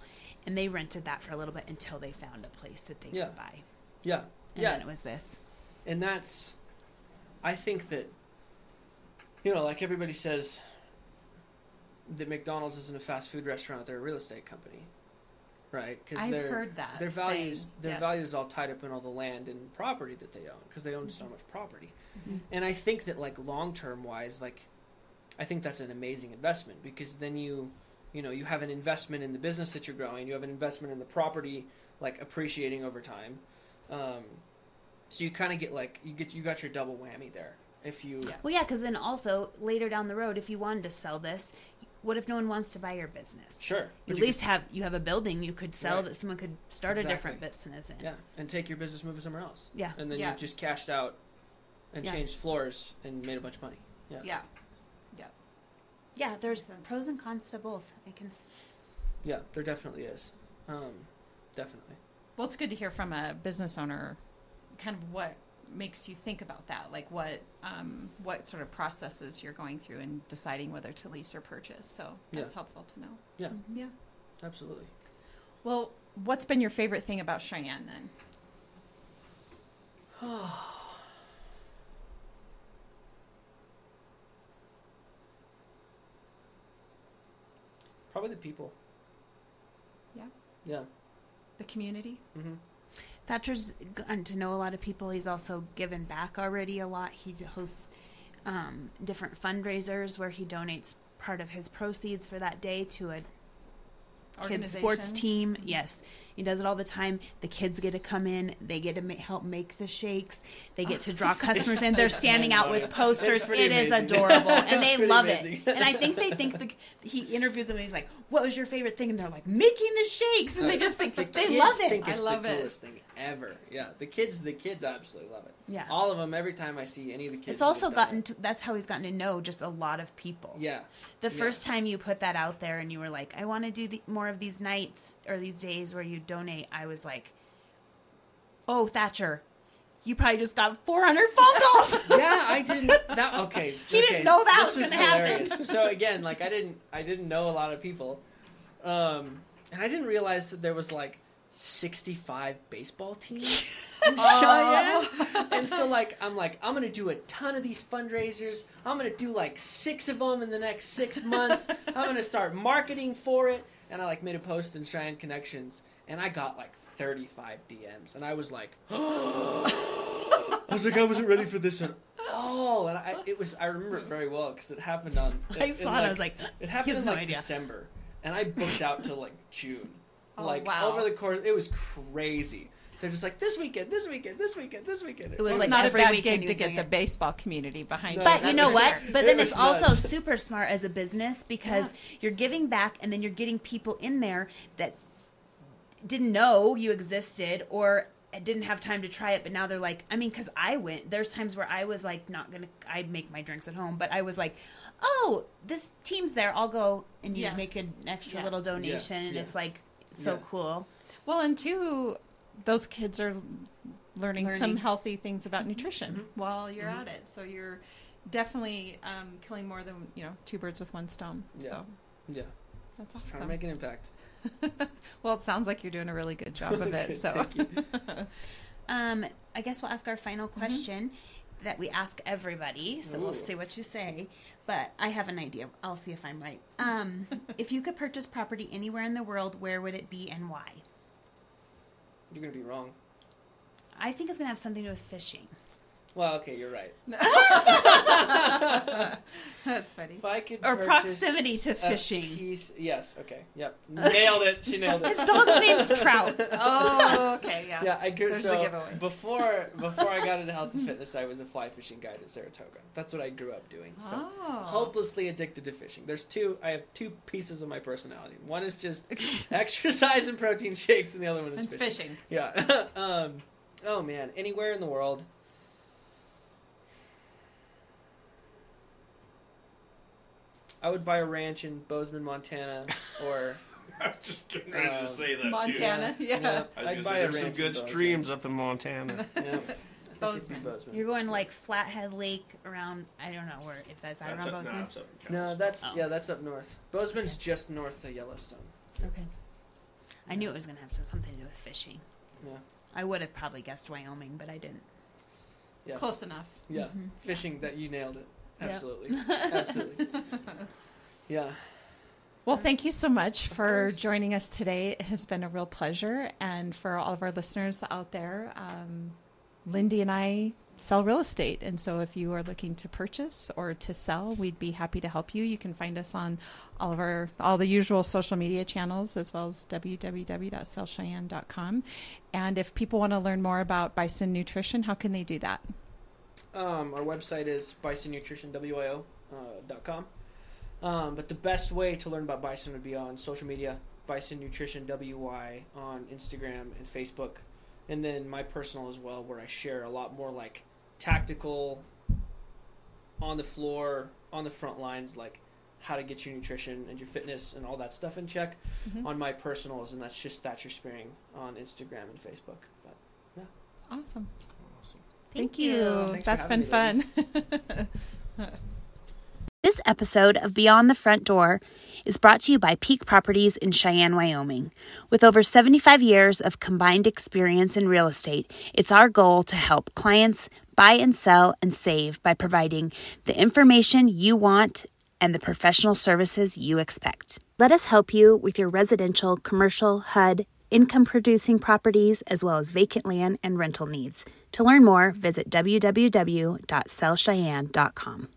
[SPEAKER 1] and they rented that for a little bit until they found a place that they
[SPEAKER 3] Yeah.
[SPEAKER 1] could buy.
[SPEAKER 3] Yeah,
[SPEAKER 1] And
[SPEAKER 3] yeah,
[SPEAKER 1] then it was this.
[SPEAKER 3] and that's. I think that. You know, like everybody says. That McDonald's isn't a fast food restaurant; they're a real estate company, right? Because
[SPEAKER 2] I've
[SPEAKER 3] their
[SPEAKER 2] heard that.
[SPEAKER 3] their values
[SPEAKER 2] saying,
[SPEAKER 3] their
[SPEAKER 2] yes.
[SPEAKER 3] values all tied up in all the land and property that they own because they own so much property.
[SPEAKER 2] Mhm.
[SPEAKER 3] And I think that like long term wise, like I think that's an amazing investment because then you you know you have an investment in the business that you're growing, you have an investment in the property like appreciating over time. Um, so you kind of get like you get you got your double whammy there if you
[SPEAKER 2] Yeah.
[SPEAKER 1] Well, yeah, because then also later down the road, if you wanted to sell this, what if no one wants to buy your business?
[SPEAKER 3] sure
[SPEAKER 1] You at
[SPEAKER 3] you
[SPEAKER 1] least have you have a building you could sell
[SPEAKER 3] Right.
[SPEAKER 1] that someone could start a different business in.
[SPEAKER 3] yeah and take your business move it somewhere else
[SPEAKER 1] Yeah.
[SPEAKER 3] and then
[SPEAKER 2] Yeah.
[SPEAKER 3] you just cashed out and
[SPEAKER 1] Yeah.
[SPEAKER 3] changed floors and made a bunch of money. Yeah.
[SPEAKER 2] Yeah.
[SPEAKER 1] Yeah, there's pros and cons to both. I can.
[SPEAKER 3] Yeah, there definitely is. Um, definitely.
[SPEAKER 2] Well, it's good to hear from a business owner, kind of what makes you think about that, like what um, what sort of processes you're going through in deciding whether to lease or purchase. So
[SPEAKER 3] Yeah.
[SPEAKER 2] that's helpful to know.
[SPEAKER 3] Yeah.
[SPEAKER 2] Yeah.
[SPEAKER 3] Absolutely.
[SPEAKER 2] Well, what's been your favorite thing about Cheyenne then?
[SPEAKER 3] Probably the people.
[SPEAKER 2] Yeah.
[SPEAKER 3] Yeah.
[SPEAKER 2] The community.
[SPEAKER 3] hmm
[SPEAKER 1] Thatcher's gotten to know a lot of people. He's also given back already a lot. He hosts um, different fundraisers where he donates part of his proceeds for that day to a kids sports team. Yes, he does it all the time. The kids get to come in. They get to ma- help make the shakes. They get to draw *laughs* customers, in. they're standing out with posters. It is
[SPEAKER 3] amazing.
[SPEAKER 1] adorable, *laughs* and they love
[SPEAKER 3] amazing.
[SPEAKER 1] it. And I think they think the, he interviews them, and he's like, "What was your favorite thing?" And they're like, "Making the shakes," and they just think
[SPEAKER 3] The
[SPEAKER 1] they love it.
[SPEAKER 2] I
[SPEAKER 3] it's
[SPEAKER 2] love
[SPEAKER 3] the
[SPEAKER 2] it.
[SPEAKER 3] coolest thing ever. Yeah, the kids, the kids absolutely love it.
[SPEAKER 1] Yeah.
[SPEAKER 3] all of them. Every time I see any of the kids,
[SPEAKER 1] It's also gotten to, that's how he's gotten to know just a lot of people.
[SPEAKER 3] Yeah,
[SPEAKER 1] The
[SPEAKER 3] Yeah.
[SPEAKER 1] first time you put that out there and you were like, I want to do the, more of these nights or these days where you donate, I was like, oh, Thatcher, you probably just got 400 phone calls. *laughs*
[SPEAKER 3] yeah. I didn't. That *laughs* okay.
[SPEAKER 1] He didn't know that
[SPEAKER 3] this
[SPEAKER 1] was gonna happen. *laughs*
[SPEAKER 3] So again, like I didn't, I didn't know a lot of people, um, and I didn't realize that there was like sixty-five baseball teams in Cheyenne. and so like I'm like I'm gonna do a ton of these fundraisers. I'm gonna do like six of them in the next six months. I'm gonna start marketing for it. And I like made a post in Cheyenne Connections, and I got like 35 DMs, and I was like, *gasps* I was like I wasn't ready for this at all. And I it was I remember it very well because it happened on.
[SPEAKER 1] I
[SPEAKER 3] in,
[SPEAKER 1] saw it. I was like,
[SPEAKER 3] it happened in
[SPEAKER 1] no
[SPEAKER 3] like
[SPEAKER 1] idea.
[SPEAKER 3] December, and I booked out till like June.
[SPEAKER 2] Oh,
[SPEAKER 3] like
[SPEAKER 2] wow.
[SPEAKER 3] over the course, it was crazy. They're just like this weekend, this weekend, this weekend, this weekend.
[SPEAKER 1] It was
[SPEAKER 2] It's
[SPEAKER 1] like
[SPEAKER 2] not a bad
[SPEAKER 1] weekend
[SPEAKER 2] gig to get
[SPEAKER 1] doing
[SPEAKER 2] the baseball community behind
[SPEAKER 3] No,
[SPEAKER 2] you.
[SPEAKER 1] But you know what? But
[SPEAKER 3] It
[SPEAKER 1] then
[SPEAKER 3] was
[SPEAKER 1] it's also super smart as a business because you're giving back and then you're getting people in there that didn't know you existed or didn't have time to try it but now they're like i mean because i went there's times where i was like not gonna i make my drinks at home but i was like oh this team's there i'll go and you
[SPEAKER 2] Yeah.
[SPEAKER 1] make an extra
[SPEAKER 2] Yeah.
[SPEAKER 1] little donation and
[SPEAKER 3] yeah.
[SPEAKER 1] it's like so
[SPEAKER 3] Yeah.
[SPEAKER 1] cool
[SPEAKER 2] Well, and two, those kids are learning, some healthy things about nutrition
[SPEAKER 3] Mm-hmm.
[SPEAKER 2] while you're at it. So you're definitely um, killing more than you know two birds with one stone.
[SPEAKER 3] Yeah.
[SPEAKER 2] So
[SPEAKER 3] yeah,
[SPEAKER 2] that's
[SPEAKER 3] trying to
[SPEAKER 2] awesome.
[SPEAKER 3] make an impact. *laughs*
[SPEAKER 2] well, it sounds like you're doing a really good job of *laughs* it. So. *laughs*
[SPEAKER 1] Um, I guess we'll ask our final question that we ask everybody. So
[SPEAKER 3] Ooh.
[SPEAKER 1] we'll see what you say. But I have an idea. I'll see if I'm right. Um, if you could purchase property anywhere in the world, where would it be and why?
[SPEAKER 3] You're gonna be wrong.
[SPEAKER 1] I think it's going to have something to do with fishing.
[SPEAKER 3] Well, okay, you're right. *laughs*
[SPEAKER 2] that's funny.
[SPEAKER 3] If I could
[SPEAKER 1] Or
[SPEAKER 3] purchase
[SPEAKER 1] proximity to
[SPEAKER 3] a
[SPEAKER 1] fishing.
[SPEAKER 3] piece, yes, okay, yep, *laughs* nailed it. She nailed it.
[SPEAKER 1] His dog's name's *laughs* Trout.
[SPEAKER 2] Oh, okay, yeah.
[SPEAKER 3] Yeah, I grew
[SPEAKER 2] There's
[SPEAKER 3] so
[SPEAKER 2] the giveaway.
[SPEAKER 3] before before I got into health and fitness, I was a fly fishing guide at Saratoga. That's what I grew up doing. So
[SPEAKER 2] Oh.
[SPEAKER 3] hopelessly addicted to fishing. There's two. I have two pieces of my personality. One is just exercise and protein shakes, and the other one is
[SPEAKER 2] It's
[SPEAKER 3] fishing.
[SPEAKER 2] fishing.
[SPEAKER 3] Yeah. um, oh man, anywhere in the world. I would buy a ranch in Bozeman, Montana, *laughs* or
[SPEAKER 4] I was just getting ready
[SPEAKER 3] Um,
[SPEAKER 4] to say that. Too.
[SPEAKER 2] Montana, yeah.
[SPEAKER 3] yeah,
[SPEAKER 4] I was
[SPEAKER 3] I'd
[SPEAKER 4] gonna
[SPEAKER 3] buy
[SPEAKER 4] say
[SPEAKER 3] a
[SPEAKER 4] there's some
[SPEAKER 3] ranch in
[SPEAKER 4] good
[SPEAKER 3] Bozeman.
[SPEAKER 4] streams up in Montana.
[SPEAKER 3] Yeah. I think it'd be
[SPEAKER 2] Bozeman.
[SPEAKER 3] Bozeman.
[SPEAKER 1] You're going like Flathead Lake around, I don't know where, if that's, I don't
[SPEAKER 4] that's
[SPEAKER 1] know
[SPEAKER 4] up, no,
[SPEAKER 1] Bozeman.
[SPEAKER 4] that's up in
[SPEAKER 3] No,
[SPEAKER 4] Kalispell.
[SPEAKER 3] that's
[SPEAKER 1] Oh.
[SPEAKER 3] yeah, that's up north. Bozeman's just north of Yellowstone.
[SPEAKER 1] Okay. I knew it was going to have to- something to do with fishing.
[SPEAKER 3] Yeah,
[SPEAKER 1] I would have probably guessed Wyoming, but I didn't.
[SPEAKER 3] yeah,
[SPEAKER 2] Close enough.
[SPEAKER 3] yeah.
[SPEAKER 1] Mhm.
[SPEAKER 3] Fishing that you nailed it.
[SPEAKER 1] Yeah.
[SPEAKER 3] Absolutely, *laughs* absolutely. Yeah,
[SPEAKER 2] Well, thank you so much for
[SPEAKER 3] course.
[SPEAKER 2] joining us today. It has been a real pleasure. And for all of our listeners out there, um, Lindy and I sell real estate. And so if you are looking to purchase or to sell, we'd be happy to help you. You can find us on all of our, all the usual social media channels, as well as www.sellcheyenne.com. And if people want to learn more about Bison Nutrition, how can they do that?
[SPEAKER 3] Um, our website is bisonnutritionwio uh, dot com. Um, but the best way to learn about bison would be on social media, Bison Nutrition WY on Instagram and Facebook, and then my personal as well, where I share a lot more like tactical, on the floor, on the front lines, like how to get your nutrition and your fitness and all that stuff in check
[SPEAKER 2] Mhm.
[SPEAKER 3] on my personals, and that's just Thatcher Spearing on Instagram and Facebook. But
[SPEAKER 2] Awesome.
[SPEAKER 4] Awesome.
[SPEAKER 2] Thank,
[SPEAKER 1] Thank
[SPEAKER 2] you.
[SPEAKER 1] you.
[SPEAKER 2] That's been
[SPEAKER 3] having
[SPEAKER 2] fun. *laughs*
[SPEAKER 1] This episode of Beyond the Front Door is brought to you by Peak Properties in Cheyenne, Wyoming. With over 75 years of combined experience in real estate, it's our goal to help clients buy and sell and save by providing the information you want and the professional services you expect. Let us help you with your residential, commercial, HUD, income producing properties, as well as vacant land and rental needs. To learn more, visit www.sellcheyenne.com.